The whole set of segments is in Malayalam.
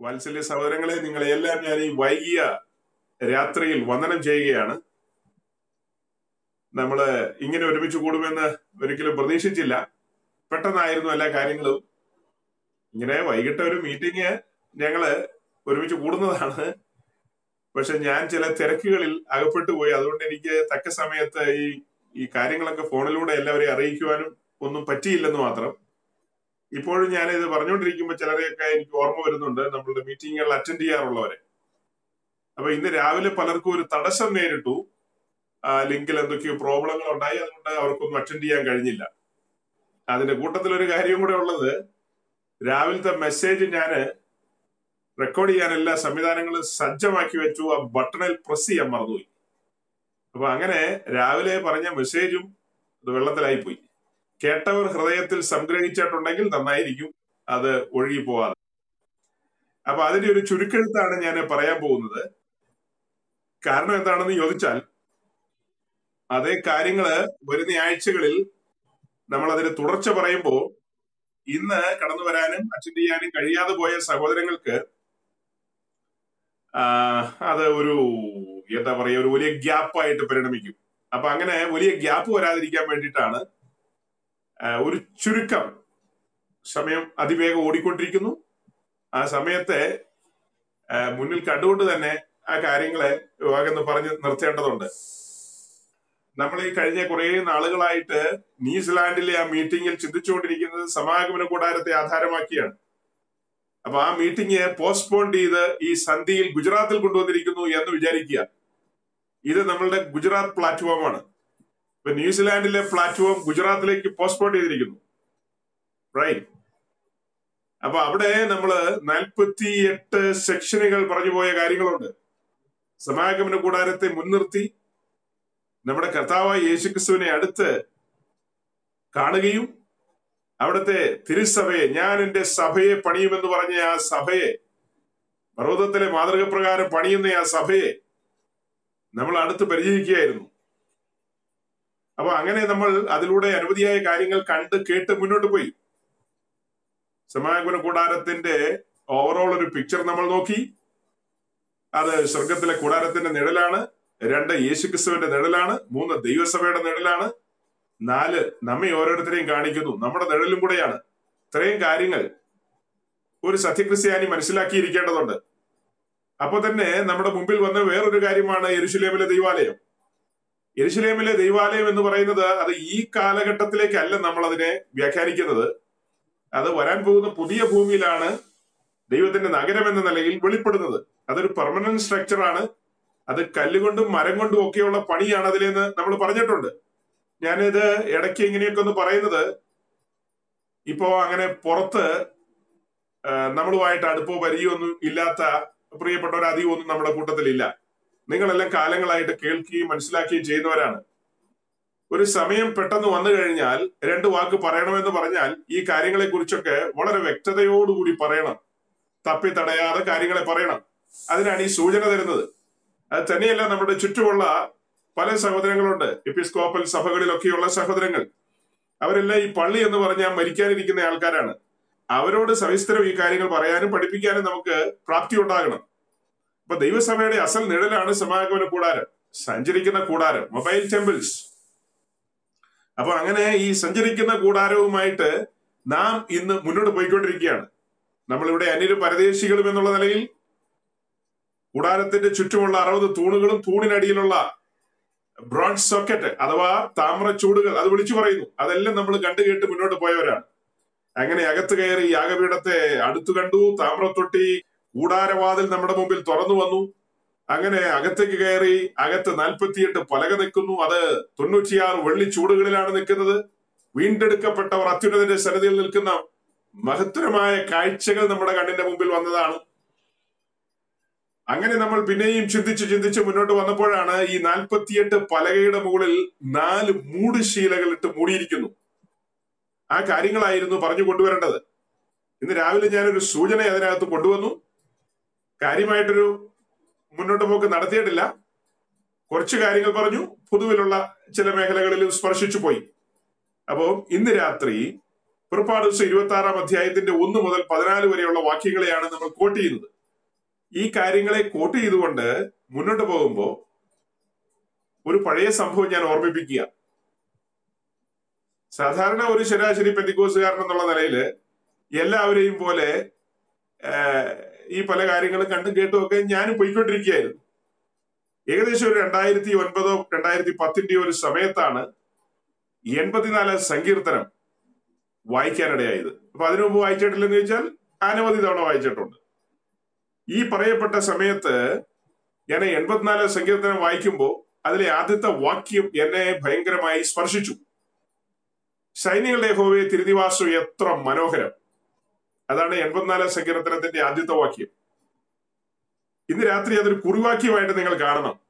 വാത്സല്യ സഹോദരങ്ങളെ നിങ്ങളെ എല്ലാം ഞാൻ ഈ വൈകിയ രാത്രിയിൽ വന്ദനം ചെയ്യുകയാണ്. നമ്മൾ ഇങ്ങനെ ഒരുമിച്ച് കൂടുമെന്ന് ഒരിക്കലും പ്രതീക്ഷിച്ചില്ല. പെട്ടെന്നായിരുന്നു എല്ലാ കാര്യങ്ങളും. ഇങ്ങനെ വൈകിട്ട് ഒരു മീറ്റിംഗ് ഞങ്ങൾ ഒരുമിച്ച് കൂടുന്നതാണ്. പക്ഷെ ഞാൻ ചില തിരക്കുകളിൽ അകപ്പെട്ടു പോയി. അതുകൊണ്ട് എനിക്ക് തക്ക സമയത്ത് ഈ ഈ കാര്യങ്ങളൊക്കെ ഫോണിലൂടെ എല്ലാവരെയും അറിയിക്കുവാനും ഒന്നും പറ്റിയില്ലെന്ന് മാത്രം. ഇപ്പോഴും ഞാൻ ഇത് പറഞ്ഞുകൊണ്ടിരിക്കുമ്പോൾ ചിലരെയൊക്കെ എനിക്ക് ഓർമ്മ വരുന്നുണ്ട്. നമ്മളുടെ മീറ്റിങ്ങുകൾ അറ്റൻഡ് ചെയ്യാറുള്ളവരെ. അപ്പൊ ഇന്ന് രാവിലെ പലർക്കും ഒരു തടസ്സം നേരിട്ടു. ലിങ്കിൽ എന്തൊക്കെയോ പ്രോബ്ലങ്ങൾ ഉണ്ടായി. അതുകൊണ്ട് അവർക്കൊന്നും അറ്റൻഡ് ചെയ്യാൻ കഴിഞ്ഞില്ല. അതിന്റെ കൂട്ടത്തിൽ ഒരു കാര്യം കൂടെ ഉള്ളത്. രാവിലത്തെ മെസ്സേജ് ഞാൻ റെക്കോർഡ് ചെയ്യാൻ എല്ലാ സംവിധാനങ്ങളും സജ്ജമാക്കി വെച്ചു. ആ ബട്ടണിൽ പ്രസ് ചെയ്യാൻ മറന്നുപോയി. അപ്പൊ അങ്ങനെ രാവിലെ പറഞ്ഞ മെസ്സേജും അത് വെള്ളത്തിലായി പോയി കേട്ടവർ ഹൃദയത്തിൽ സംഗ്രഹിച്ചിട്ടുണ്ടെങ്കിൽ നന്നായിരിക്കും. അത് ഒഴുകി പോവാതെ. അപ്പൊ അതിന്റെ ഒരു ചുരുക്കെഴുത്താണ് ഞാൻ പറയാൻ പോകുന്നത്. കാരണം എന്താണെന്ന് ചോദിച്ചാൽ അതേ കാര്യങ്ങൾ വരുന്ന ആഴ്ചകളിൽ നമ്മൾ അതിന് തുടർച്ച പറയുമ്പോൾ ഇന്ന് കടന്നു വരാനും അറ്റൻഡ് ചെയ്യാനും കഴിയാതെ പോയ സഹോദരങ്ങൾക്ക് അത് ഒരു എന്താ പറയുക ഒരു വലിയ ഗ്യാപ്പായിട്ട് പരിണമിക്കും. അപ്പൊ അങ്ങനെ വലിയ ഗ്യാപ്പ് വരാതിരിക്കാൻ വേണ്ടിയിട്ടാണ് ഒരു ചുരുക്കം സമയം അതിവേഗം ഓടിക്കൊണ്ടിരിക്കുന്നു. ആ സമയത്തെ മുന്നിൽ കണ്ടുകൊണ്ട് തന്നെ ആ കാര്യങ്ങളെ വിവാഹെന്ന് പറഞ്ഞ് നിർത്തേണ്ടതുണ്ട്. നമ്മൾ ഈ കഴിഞ്ഞ കുറെ നാളുകളായിട്ട് ന്യൂസിലാൻഡിലെ ആ മീറ്റിംഗിൽ ചിന്തിച്ചുകൊണ്ടിരിക്കുന്നത് സമാഗമന കൂടാരത്തെ ആധാരമാക്കിയാണ്. അപ്പൊ ആ മീറ്റിംഗ് പോസ്റ്റ്പോൺ ചെയ്ത് ഈ സന്ധിയിൽ ഗുജറാത്തിൽ കൊണ്ടുവന്നിരിക്കുന്നു എന്ന് വിചാരിക്കുക. ഇത് നമ്മളുടെ ഗുജറാത്ത് പ്ലാറ്റ്ഫോമാണ്. ഇപ്പൊ ന്യൂസിലാൻഡിലെ പ്ലാറ്റ്ഫോം ഗുജറാത്തിലേക്ക് പോസ്റ്റ്പോൺ ചെയ്തിരിക്കുന്നു. റൈറ്റ് അപ്പൊ അവിടെ നമ്മൾ നാൽപ്പത്തി എട്ട് സെക്ഷനുകൾ പറഞ്ഞു പോയ കാര്യങ്ങളുണ്ട്. സമാഗമന കൂടാരത്തെ മുൻനിർത്തി നമ്മുടെ കർത്താവായ യേശുക്രിസ്തുവിനെ അടുത്ത് കാണുകയും അവിടുത്തെ തിരുസഭയെ ഞാൻ എന്റെ സഭയെ പണിയുമെന്ന് പറഞ്ഞ ആ സഭയെ പർവതത്തിലെ മാതൃക പ്രകാരം പണിയുന്ന ആ സഭയെ നമ്മൾ അടുത്ത് പരിചയിക്കുകയായിരുന്നു. അപ്പൊ അങ്ങനെ നമ്മൾ അതിലൂടെ അനവധിയായ കാര്യങ്ങൾ കണ്ട് കേട്ട് മുന്നോട്ട് പോയി. സമാഗമന കൂടാരത്തിന്റെ ഓവറോൾ ഒരു പിക്ചർ നമ്മൾ നോക്കി. അത് സ്വർഗത്തിലെ കൂടാരത്തിന്റെ നിഴലാണ് രണ്ട് യേശുക്രിസ്തുവിന്റെ നിഴലാണ് മൂന്ന് ദൈവസഭയുടെ നിഴലാണ് നാല് നമ്മെ ഓരോരുത്തരെയും കാണിക്കുന്നു. നമ്മുടെ നിഴലും കൂടെയാണ്. ഇത്രയും കാര്യങ്ങൾ ഒരു സത്യക്രിസ്ത്യാനി മനസ്സിലാക്കിയിരിക്കേണ്ടതുണ്ട്. അപ്പൊ തന്നെ നമ്മുടെ മുമ്പിൽ വന്ന വേറൊരു കാര്യമാണ് യെരുഷലേമിലെ ദൈവാലയം. യെരുഷലേമിലെ ദൈവാലയം എന്ന് പറയുന്നത് അത് ഈ കാലഘട്ടത്തിലേക്കല്ല നമ്മൾ അതിനെ വ്യാഖ്യാനിക്കുന്നത്. അത് വരാൻ പോകുന്ന പുതിയ ഭൂമിയിലാണ് ദൈവത്തിന്റെ നഗരം എന്ന നിലയിൽ വെളിപ്പെടുന്നത്. അതൊരു പെർമനന്റ് സ്ട്രക്ചറാണ് അത് കല്ലുകൊണ്ടും മരം കൊണ്ടും ഒക്കെയുള്ള പണിയാണ് അതിലെന്ന് നമ്മൾ പറഞ്ഞിട്ടുണ്ട്. ഞാനിത് ഇടയ്ക്ക് ഇങ്ങനെയൊക്കെ ഒന്ന് പറയുന്നത്. ഇപ്പോ അങ്ങനെ പുറത്ത് നമ്മളുമായിട്ട് അടുപ്പോ പരിചയമൊന്നും ഇല്ലാത്ത പ്രിയപ്പെട്ടവരധികമൊന്നും നമ്മുടെ കൂട്ടത്തിലില്ല. നിങ്ങളെല്ലാം കാലങ്ങളായിട്ട് കേൾക്കുകയും മനസ്സിലാക്കുകയും ചെയ്യുന്നവരാണ്. ഒരു സമയം പെട്ടെന്ന് വന്നു കഴിഞ്ഞാൽ രണ്ട് വാക്ക് പറയണമെന്ന് പറഞ്ഞാൽ ഈ കാര്യങ്ങളെ കുറിച്ചൊക്കെ വളരെ വ്യക്തതയോടുകൂടി പറയണം. തപ്പി തടയാതെ കാര്യങ്ങളെ പറയണം. അതിനാണ് ഈ സൂചന തരുന്നത്. അത് തന്നെയല്ല നമ്മുടെ ചുറ്റുമുള്ള പല സഹോദരങ്ങളുണ്ട്. എപ്പിസ്കോപ്പൽ സഭകളിലൊക്കെയുള്ള സഹോദരങ്ങൾ. അവരെല്ലാം ഈ പള്ളി എന്ന് പറഞ്ഞാൽ മരിക്കാനിരിക്കുന്ന ആൾക്കാരാണ്. അവരോട് സവിസ്തരം ഈ കാര്യങ്ങൾ പറയാനും പഠിപ്പിക്കാനും നമുക്ക് പ്രാപ്തി ഉണ്ടാകണം. അപ്പൊ ദൈവസഭയുടെ അസൽ നിഴലാണ് സമാഗമന കൂടാരം. സഞ്ചരിക്കുന്ന കൂടാരം മൊബൈൽ ടെമ്പിൾസ്. അപ്പൊ അങ്ങനെ ഈ സഞ്ചരിക്കുന്ന കൂടാരവുമായിട്ട് നാം ഇന്ന് മുന്നോട്ട് പോയിക്കൊണ്ടിരിക്കുകയാണ്. നമ്മളിവിടെ അന്യര് പരദേശികളും എന്നുള്ള നിലയിൽ കൂടാരത്തിന്റെ ചുറ്റുമുള്ള അറുപത് തൂണുകളും തൂണിനടിയിലുള്ള ബ്രോൺസ് സോക്കറ്റ് അഥവാ താമ്ര ചൂടുകൾ അത് വിളിച്ചു പറയുന്നു. അതെല്ലാം നമ്മൾ കണ്ടു കേട്ട് മുന്നോട്ട് പോയവരാണ്. അങ്ങനെ അകത്ത് കയറി യാഗപീഠത്തെ അടുത്തു കണ്ടു താമ്രത്തൊട്ടി കൂടാരവാതിൽ നമ്മുടെ മുമ്പിൽ തുറന്നു വന്നു. അങ്ങനെ അകത്തേക്ക് കയറി അകത്ത് നാൽപ്പത്തിയെട്ട് പലക നിൽക്കുന്നു. അത് തൊണ്ണൂറ്റിയാറ് വെള്ളി ചൂടുകളിലാണ് നിൽക്കുന്നത്. വീണ്ടെടുക്കപ്പെട്ടവർ അത്യുന്നതിന്റെ സന്നിധിയിൽ നിൽക്കുന്ന മഹത്തരമായ കാഴ്ചകൾ നമ്മുടെ കണ്ണിന്റെ മുമ്പിൽ വന്നതാണ്. അങ്ങനെ നമ്മൾ പിന്നെയും ചിന്തിച്ച് ചിന്തിച്ച് മുന്നോട്ട് വന്നപ്പോഴാണ് ഈ നാൽപ്പത്തിയെട്ട് പലകയുടെ മുകളിൽ നാല് മൂടുശീലകൾ ഇട്ട് മൂടിയിരിക്കുന്നു. ആ കാര്യങ്ങളായിരുന്നു പറഞ്ഞു കൊണ്ടുവരേണ്ടത്. ഇന്ന് രാവിലെ ഞാനൊരു സൂചന അതിനകത്ത് കൊണ്ടുവന്നു. കാര്യമായിട്ടൊരു മുന്നോട്ട് പോക്ക് നടത്തിയിട്ടില്ല. കുറച്ച് കാര്യങ്ങൾ പറഞ്ഞു. പൊതുവിലുള്ള ചില മേഖലകളിൽ സ്പർശിച്ചു പോയി. അപ്പോ ഇന്ന് രാത്രി പുറപ്പാട് ദിവസം ഇരുപത്തി ആറാം അധ്യായത്തിന്റെ ഒന്ന് മുതൽ പതിനാല് വരെയുള്ള വാക്യങ്ങളെയാണ് നമ്മൾ കോട്ട് ചെയ്യുന്നത്. ഈ കാര്യങ്ങളെ കോട്ട് ചെയ്തുകൊണ്ട് മുന്നോട്ട് പോകുമ്പോൾ ഒരു പഴയ സംഭവം ഞാൻ ഓർമ്മിപ്പിക്കുക. സാധാരണ ഒരു ശരാശരി പെന്തിക്കോസുകാരൻ എന്നുള്ള നിലയിൽ എല്ലാവരെയും പോലെ ഈ പല കാര്യങ്ങളും കണ്ടും കേട്ടും ഒക്കെ ഞാനും പോയിക്കൊണ്ടിരിക്കുകയായിരുന്നു. ഏകദേശം ഒരു രണ്ടായിരത്തി ഒൻപതോ രണ്ടായിരത്തി പത്തിന്റെയോ ഒരു സമയത്താണ് എൺപത്തിനാല് സങ്കീർത്തനം വായിക്കാനിടയായത്. അപ്പൊ അതിനു മുമ്പ് വായിച്ചിട്ടില്ലെന്ന് ചോദിച്ചാൽ അനവധി തവണ വായിച്ചിട്ടുണ്ട്. ഈ പറയപ്പെട്ട സമയത്ത് ഞാൻ എൺപത്തിനാല് സങ്കീർത്തനം വായിക്കുമ്പോൾ അതിലെ ആദ്യത്തെ വാക്യം എന്നെ ഭയങ്കരമായി സ്പർശിച്ചു. സൈനികളുടെ ഹോവയെ തിരുനിവാസം എത്ര മനോഹരം. അതാണ് എൺപത്തിനാലാം സങ്കീർത്തനത്തിന്റെ ആദ്യത്തെ വാക്യം. ഇന്ന് രാത്രി അതൊരു കുറിവാക്യമായിട്ട് നിങ്ങൾ കാണണം.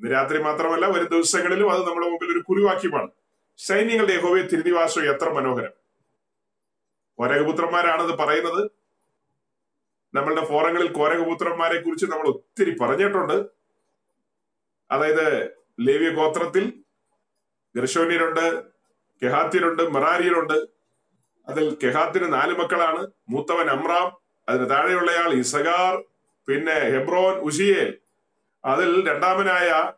ഇന്ന് രാത്രി മാത്രമല്ല വരും ദിവസങ്ങളിലും അത് നമ്മുടെ മുമ്പിൽ ഒരു കുറിവാക്യമാണ്. സൈന്യങ്ങളുടെ ഹോവെ തിരുനിവാസം എത്ര മനോഹരം. കോരകപുത്രന്മാരാണത് പറയുന്നത് നമ്മളുടെ ഫോറങ്ങളിൽ കോരകപുത്രന്മാരെ കുറിച്ച് നമ്മൾ ഒത്തിരി പറഞ്ഞിട്ടുണ്ട്. അതായത് ലേവ്യ ഗോത്രത്തിൽ ഗർഷോനിയരുണ്ട് കെഹാത്യരുണ്ട് മെറാരിയരുണ്ട് അതിൽ കെഹാത്തിന് നാല് മക്കളാണ്. മൂത്തവൻ അമ്രാം അതിന് താഴെയുള്ളയാൾ ഇസഗാർ പിന്നെ ഹെബ്രോൻ ഉഷിയേൽ അതിൽ രണ്ടാമനായ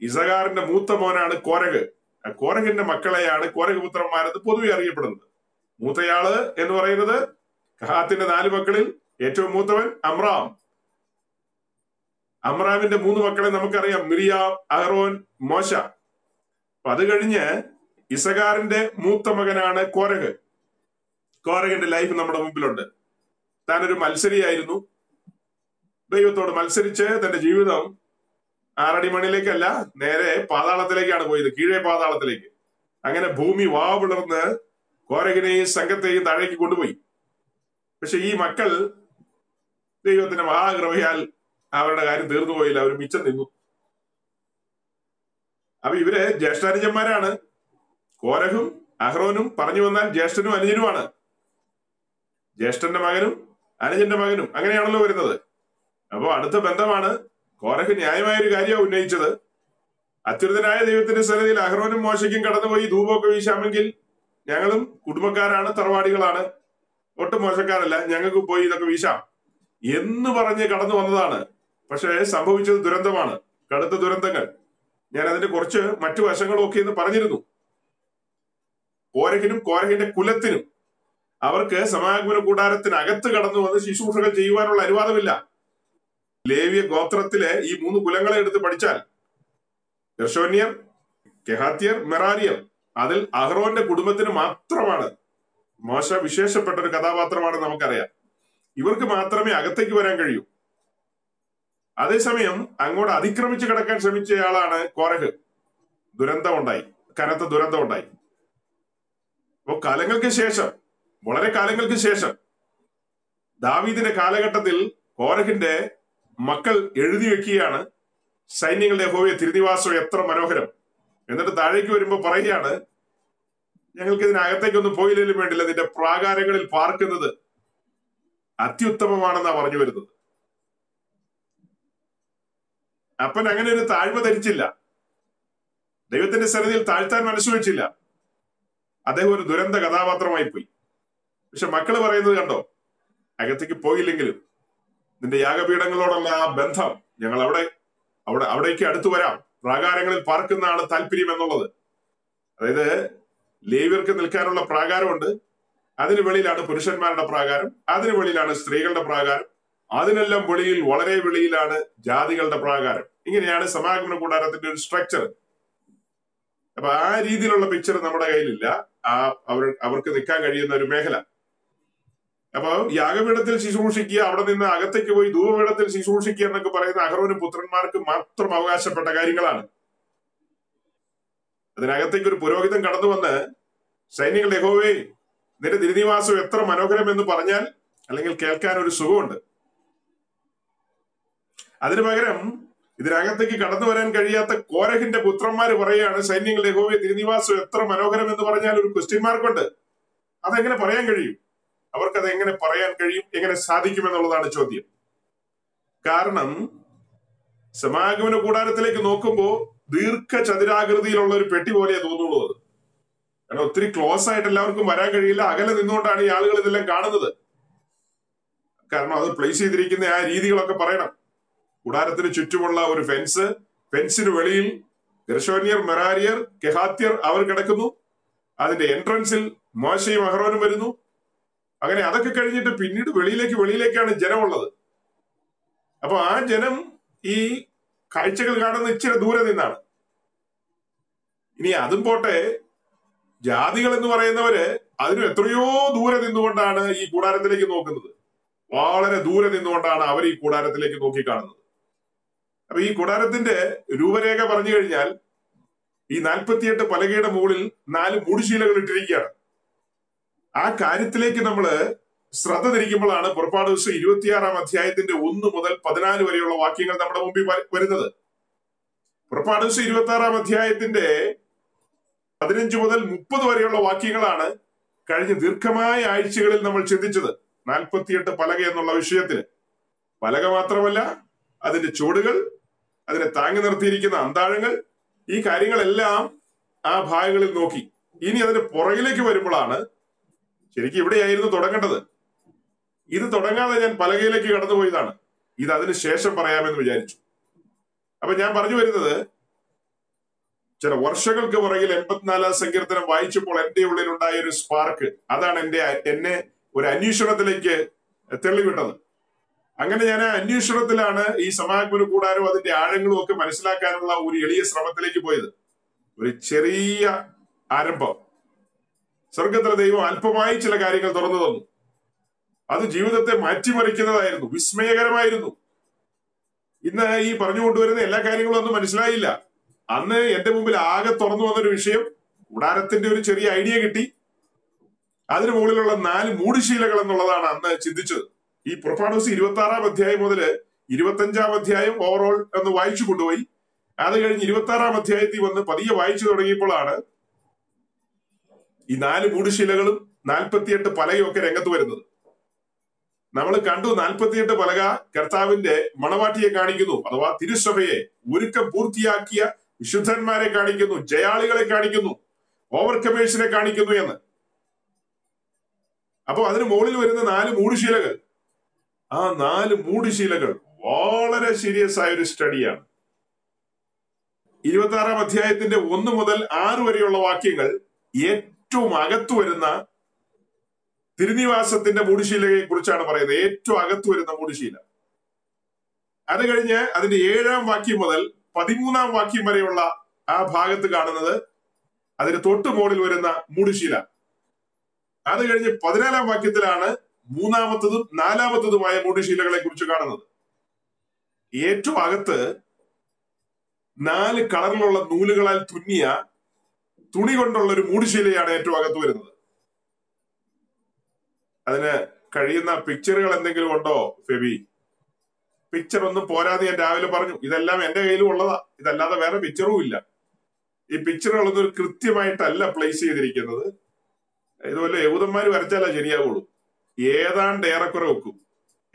ഇസഗാറിന്റെ മൂത്ത മോനാണ് കോരഗ് കോരഗിന്റെ മക്കളെയാണ് കോരക് പുത്രന്മാരെന്ന് പൊതുവെ അറിയപ്പെടുന്നത്. മൂത്തയാൾ എന്ന് പറയുന്നത് കഹാത്തിന്റെ നാല് മക്കളിൽ ഏറ്റവും മൂത്തവൻ അമ്രാം. അമ്രാമിന്റെ മൂന്ന് മക്കളെ നമുക്കറിയാം. മിറിയാം അഹ്റോൻ മോശ. അപ്പൊ അത് കഴിഞ്ഞ് ഇസഗാറിന്റെ മൂത്ത മകനാണ് കോരക് കോരകിന്റെ ലൈഫ് നമ്മുടെ മുമ്പിലുണ്ട്. താനൊരു മത്സരിയായിരുന്നു. ദൈവത്തോട് മത്സരിച്ച് തന്റെ ജീവിതം ആറടി മണിലേക്കല്ല നേരെ പാതാളത്തിലേക്കാണ് പോയത്. കീഴേ പാതാളത്തിലേക്ക്. അങ്ങനെ ഭൂമി വാ പിളർന്ന് കോരകിനെയും സംഘത്തെയും താഴേക്ക് കൊണ്ടുപോയി. പക്ഷെ ഈ മക്കൾ ദൈവത്തിന്റെ മഹാഗ്രഹയാൽ അവരുടെ കാര്യം തീർന്നു പോയില്ല. അവർ മിച്ചം നിന്നു. അപ്പൊ ഇവർ ജ്യേഷ്ഠാനുജന്മാരാണ്. കോരഹും അഹ്റോനും പറഞ്ഞു വന്നാൽ ജ്യേഷ്ഠനും അനുജനുമാണ്. ജ്യേഷ്ഠന്റെ മകനും അനുജന്റെ മകനും അങ്ങനെയാണല്ലോ വരുന്നത്. അപ്പോ അടുത്ത ബന്ധമാണ് കോരഹ് ന്യായമായ ഒരു കാര്യമാണ് ഉന്നയിച്ചത്. അത്യുതനായ ദൈവത്തിന്റെ സന്നിധിയിൽ അഹ്റോനും മോശയ്ക്കും കടന്നുപോയി ധൂപമൊക്കെ വീശാമെങ്കിൽ ഞങ്ങളും കുടുംബക്കാരാണ് തറവാടികളാണ്. ഒട്ടും മോശക്കാരല്ല ഞങ്ങൾക്ക് പോയി ഇതൊക്കെ വീശാം എന്ന് പറഞ്ഞ് കടന്നു വന്നതാണ്. പക്ഷേ സംഭവിച്ചത് ദുരന്തമാണ്. കടുത്ത ദുരന്തങ്ങൾ. ഞാൻ അതിന്റെ കുറച്ച് മറ്റു വശങ്ങളും ഒക്കെ എന്ന് പറഞ്ഞിരുന്നു. കോരഹിനും കോരഹിന്റെ കുലത്തിനും അവർക്ക് സമാഗമന കൂടാരത്തിനകത്ത് കടന്നു വന്ന് ശുശ്രൂഷകൾ ചെയ്യുവാനുള്ള അനുവാദമില്ല. ലേവ്യ ഗോത്രത്തിലെ ഈ മൂന്ന് കുലങ്ങളെ എടുത്ത് പഠിച്ചാൽ ഗർഷോന്യർ കെഹാത്യർ മെറാരിയർ അതിൽ അഹ്റോന്റെ കുടുംബത്തിന് മാത്രമാണ്. മോശ വിശേഷപ്പെട്ട ഒരു കഥാപാത്രമാണ് നമുക്കറിയാം. ഇവർക്ക് മാത്രമേ അകത്തേക്ക് വരാൻ കഴിയൂ. അതേസമയം അങ്ങോട്ട് അതിക്രമിച്ച് കിടക്കാൻ ശ്രമിച്ചയാളാണ് കോരഹ്. ദുരന്തമുണ്ടായി കനത്ത ദുരന്തമുണ്ടായി അപ്പൊ കാലങ്ങൾക്ക് ശേഷം വളരെ കാലങ്ങൾക്ക് ശേഷം ദാവീദിന്റെ കാലഘട്ടത്തിൽ കോരഹിന്റെ മക്കൾ എഴുതി വെക്കുകയാണ്. സൈന്യങ്ങളുടെ ഹോവിയ തിരുനിവാസം എത്ര മനോഹരം. എന്നിട്ട് താഴേക്ക് വരുമ്പോ പറയുകയാണ് ഞങ്ങൾക്ക് ഇതിനകത്തേക്കൊന്നും പോയില്ലെങ്കിലും വേണ്ടില്ല. നിന്റെ പ്രാകാരങ്ങളിൽ പാർക്കുന്നത് അത്യുത്തമമാണെന്നാ പറഞ്ഞു വരുന്നത്. അപ്പൻ അങ്ങനെ ഒരു താഴ്മ ധരിച്ചില്ല. ദൈവത്തിന്റെ സന്നിധിയിൽ താഴ്ത്താൻ മനസ്സുവെച്ചില്ല. അദ്ദേഹം ഒരു ദുരന്ത കഥാപാത്രമായി പോയി പക്ഷെ മക്കൾ പറയുന്നത് കണ്ടോ? അകത്തേക്ക് പോയില്ലെങ്കിലും നിന്റെ യാഗപീഠങ്ങളോടുള്ള ആ ബന്ധം ഞങ്ങൾ അവിടെ അവിടെ അവിടേക്ക് അടുത്തു വരാം. പ്രാകാരങ്ങളിൽ പാർക്കുന്നതാണ് താല്പര്യം എന്നുള്ളത്. അതായത് ലേവ്യർക്ക് നിൽക്കാനുള്ള പ്രാകാരമുണ്ട്. അതിന് വെളിയിലാണ് പുരുഷന്മാരുടെ പ്രാകാരം അതിന് വെളിയിലാണ് സ്ത്രീകളുടെ പ്രാകാരം അതിനെല്ലാം വെളിയിൽ വളരെ വെളിയിലാണ് ജാതികളുടെ പ്രാകാരം. ഇങ്ങനെയാണ് സമാഗമന കൂടാരത്തിന്റെ ഒരു സ്ട്രക്ചർ അപ്പൊ ആ രീതിയിലുള്ള പിക്ചർ നമ്മുടെ കയ്യിലില്ല. ആ അവർ അവർക്ക് നിൽക്കാൻ കഴിയുന്ന ഒരു മേഖല. അപ്പൊ യാഗപീഠത്തിൽ ശുശ്രൂഷിക്കുക അവിടെ നിന്ന് അകത്തേക്ക് പോയി ധൂപപീഠത്തിൽ ശുശ്രൂഷിക്കുക എന്നൊക്കെ പറയുന്ന അഹ്റോനും പുത്രന്മാർക്ക് മാത്രം അവകാശപ്പെട്ട കാര്യങ്ങളാണ്. അതിനകത്തേക്ക് ഒരു പുരോഹിതൻ കടന്നു വന്ന് സൈന്യങ്ങളുടെ യഹോവേ നിന്റെ തിരുനിവാസം എത്ര മനോഹരം എന്ന് പറഞ്ഞാൽ അല്ലെങ്കിൽ കേൾക്കാൻ ഒരു സുഖമുണ്ട്. അതിനു പകരം ഇതിനകത്തേക്ക് കടന്നു വരാൻ കഴിയാത്ത കോരഹിന്റെ പുത്രന്മാർ പറയുകയാണ് സൈന്യങ്ങളുടെ യഹോവയെ തിരുനിവാസം എത്ര മനോഹരം എന്ന് പറഞ്ഞാൽ ഒരു ക്വസ്റ്റ്യൻ മാർക്കുണ്ട് അതെങ്ങനെ പറയാൻ കഴിയും? അവർക്ക് അത് എങ്ങനെ പറയാൻ കഴിയും എങ്ങനെ സാധിക്കും എന്നുള്ളതാണ് ചോദ്യം. കാരണം സമാഗമന കൂടാരത്തിലേക്ക് നോക്കുമ്പോൾ ദീർഘചതുരാകൃതിയിലുള്ള ഒരു പെട്ടി പോലെ തോന്നുള്ളൂ അത് കാരണം ഒത്തിരി ക്ലോസ് ആയിട്ട് എല്ലാവർക്കും വരാൻ കഴിയില്ല അകലെ നിന്നുകൊണ്ടാണ് ഈ ആളുകൾ ഇതെല്ലാം കാണുന്നത്. കാരണം അത് പ്ലേസ് ചെയ്തിരിക്കുന്ന ആ രീതികളൊക്കെ പറയണം. കൂടാരത്തിന് ചുറ്റുമുള്ള ഒരു ഫെൻസ് ഫെൻസിന് വെളിയിൽ ഗർഷോനിയർ മെറാരിയർ കെഹാത്യർ അവർ കിടക്കുന്നു. അതിന്റെ എൻട്രൻസിൽ മോശയും അഹ്റോനും വരുന്നു. അങ്ങനെ അതൊക്കെ കഴിഞ്ഞിട്ട് പിന്നീട് വെളിയിലേക്ക് വെളിയിലേക്കാണ് ജനമുള്ളത്. അപ്പൊ ആ ജനം ഈ കാഴ്ചകൾ കാണുന്ന ഇച്ചിരി ദൂരെ നിന്നാണ്. ഇനി അതും പോട്ടെ ജാതികൾ എന്ന് പറയുന്നവര് അതിനും എത്രയോ ദൂരെ നിന്നുകൊണ്ടാണ് ഈ കൂടാരത്തിലേക്ക് നോക്കുന്നത്. വളരെ ദൂരെ നിന്നുകൊണ്ടാണ് അവർ ഈ കൂടാരത്തിലേക്ക് നോക്കിക്കാണുന്നത്. അപ്പൊ ഈ കൂടാരത്തിന്റെ രൂപരേഖ പറഞ്ഞു കഴിഞ്ഞാൽ ഈ നാൽപ്പത്തിയെട്ട് പലകയുടെ മുകളിൽ നാല് മൂടിശീലകൾ ഇട്ടിരിക്കുകയാണ്. ആ കാര്യത്തിലേക്ക് നമ്മൾ ശ്രദ്ധ തിരിക്കുമ്പോഴാണ് പുറപ്പാട് ദിവസം ഇരുപത്തിയാറാം അധ്യായത്തിന്റെ ഒന്ന് മുതൽ പതിനാല് വരെയുള്ള വാക്യങ്ങൾ നമ്മുടെ മുമ്പിൽ വരുന്നത്. പുറപ്പാട് ദിവസം ഇരുപത്തി ആറാം അധ്യായത്തിന്റെ പതിനഞ്ച് മുതൽ മുപ്പത് വരെയുള്ള വാക്യങ്ങളാണ് കഴിഞ്ഞ ദീർഘമായ ആഴ്ചകളിൽ നമ്മൾ ചിന്തിച്ചത്. നാൽപ്പത്തിയെട്ട് പലക എന്നുള്ള വിഷയത്തിന് പലക മാത്രമല്ല അതിന്റെ ചുവടുകൾ അതിനെ താങ്ങി നിർത്തിയിരിക്കുന്ന അന്താഴങ്ങൾ ഈ കാര്യങ്ങളെല്ലാം ആ ഭാഗങ്ങളിൽ നോക്കി. ഇനി അതിന്റെ പുറകിലേക്ക് വരുമ്പോഴാണ് ശരിക്കും ഇവിടെയായിരുന്നു തുടങ്ങേണ്ടത്. ഇത് തുടങ്ങാതെ ഞാൻ പലകയിലേക്ക് കടന്നുപോയതാണ്. ഇത് അതിന് ശേഷം പറയാമെന്ന് വിചാരിച്ചു. അപ്പൊ ഞാൻ പറഞ്ഞു വരുന്നത് ചില വർഷങ്ങൾക്ക് പുറകിൽ എൺപത്തിനാലാം സങ്കീർത്തനം വായിച്ചപ്പോൾ എന്റെ ഉള്ളിൽ ഉണ്ടായ ഒരു സ്പാർക്ക് അതാണ് എന്റെ എന്നെ ഒരു അന്വേഷണത്തിലേക്ക് തെളിവിട്ടത്. അങ്ങനെ ഞാൻ അന്വേഷണത്തിലാണ് ഈ സമാഗമന കൂടാരവും അതിന്റെ ആഴങ്ങളും ഒക്കെ മനസ്സിലാക്കാനുള്ള ഒരു എളിയ ശ്രമത്തിലേക്ക് പോയത്. ഒരു ചെറിയ ആരംഭം. സ്വർഗത്തിലെ ദൈവം അല്പമായി ചില കാര്യങ്ങൾ തുറന്നു തന്നു. അത് ജീവിതത്തെ മാറ്റിമറിക്കുന്നതായിരുന്നു വിസ്മയകരമായിരുന്നു. ഇന്ന് ഈ പറഞ്ഞു കൊണ്ടുവരുന്ന എല്ലാ കാര്യങ്ങളും ഒന്നും മനസ്സിലായില്ല. അന്ന് എന്റെ മുമ്പിൽ ആകെ തുറന്നു വന്നൊരു വിഷയം കൂടാരത്തിന്റെ ഒരു ചെറിയ ഐഡിയ കിട്ടി. അതിനു മുകളിലുള്ള നാല് മൂടിശീലകൾ എന്നുള്ളതാണ് അന്ന് ചിന്തിച്ചത്. ഈ പ്രൊഫാണോസ് ഇരുപത്തി ആറാം അധ്യായം മുതൽ ഇരുപത്തഞ്ചാം അധ്യായം ഓവറോൾ എന്ന് വായിച്ചു കൊണ്ടുപോയി. അത് കഴിഞ്ഞ് ഇരുപത്തി ആറാം അധ്യായത്തിൽ വന്ന് പതിയെ വായിച്ചു തുടങ്ങിയപ്പോഴാണ് ഈ നാല് മൂടുശീലകളും നാൽപ്പത്തിയെട്ട് പലകയും ഒക്കെ രംഗത്ത് വരുന്നത്. നമ്മൾ കണ്ടു നാൽപ്പത്തിയെട്ട് പലക കർത്താവിന്റെ മണവാട്ടിയെ കാണിക്കുന്നു അഥവാ തിരുസഭയെ ഒരുക്കം പൂർത്തിയാക്കിയ വിശുദ്ധന്മാരെ കാണിക്കുന്നു ജയാളികളെ കാണിക്കുന്നു ഓവർ കമേഴ്സിനെ കാണിക്കുന്നു എന്ന്. അപ്പൊ അതിന് മുകളിൽ വരുന്ന നാല് മൂടുശീലകൾ. ആ നാല് മൂടുശീലകൾ വളരെ സീരിയസ് ആയ ഒരു സ്റ്റഡിയാണ് ഇരുപത്തി ആറാം അധ്യായത്തിന്റെ ഒന്ന് മുതൽ ആറ് വരെയുള്ള വാക്യങ്ങൾ ഏറ്റവും അകത്തു വരുന്ന തിരുനിവാസത്തിന്റെ മൂടിശീലയെ കുറിച്ചാണ് പറയുന്നത്. ഏറ്റവും അകത്തു വരുന്ന മൂടിശീല. അത് കഴിഞ്ഞ് അതിന്റെ ഏഴാം വാക്യം മുതൽ പതിമൂന്നാം വാക്യം വരെയുള്ള ആ ഭാഗത്ത് കാണുന്നത് അതിന് തൊട്ടു മുകളിൽ വരുന്ന മൂടിശീല. അത് കഴിഞ്ഞ് പതിനാലാം വാക്യത്തിലാണ് മൂന്നാമത്തതും നാലാമത്തതുമായ മൂടിശീലകളെ കുറിച്ച് കാണുന്നത്. ഏറ്റവും അകത്ത് നാല് കളറിലുള്ള നൂലുകളാൽ തുന്നിയ തുണി കൊണ്ടുള്ള ഒരു മൂടുശീലയാണ് ഏറ്റവും അകത്ത് വരുന്നത്. അതിന് കഴിയുന്ന പിക്ചറുകൾ എന്തെങ്കിലും ഉണ്ടോ ഫെബി? പിക്ചർ ഒന്നും പോരാതെ ഞാൻ രാവിലെ പറഞ്ഞു ഇതെല്ലാം എന്റെ കയ്യിലും ഉള്ളതാ. ഇതല്ലാതെ വേറെ പിക്ചറും ഇല്ല. ഈ പിക്ചറുകളൊന്നും കൃത്യമായിട്ടല്ല പ്ലേസ് ചെയ്തിരിക്കുന്നത്. ഇതുപോലെ യഹൂദന്മാർ വരച്ചാലേ ശരിയാവുള്ളൂ. ഏതാണ്ട് ഏറെക്കുറെ വെക്കും.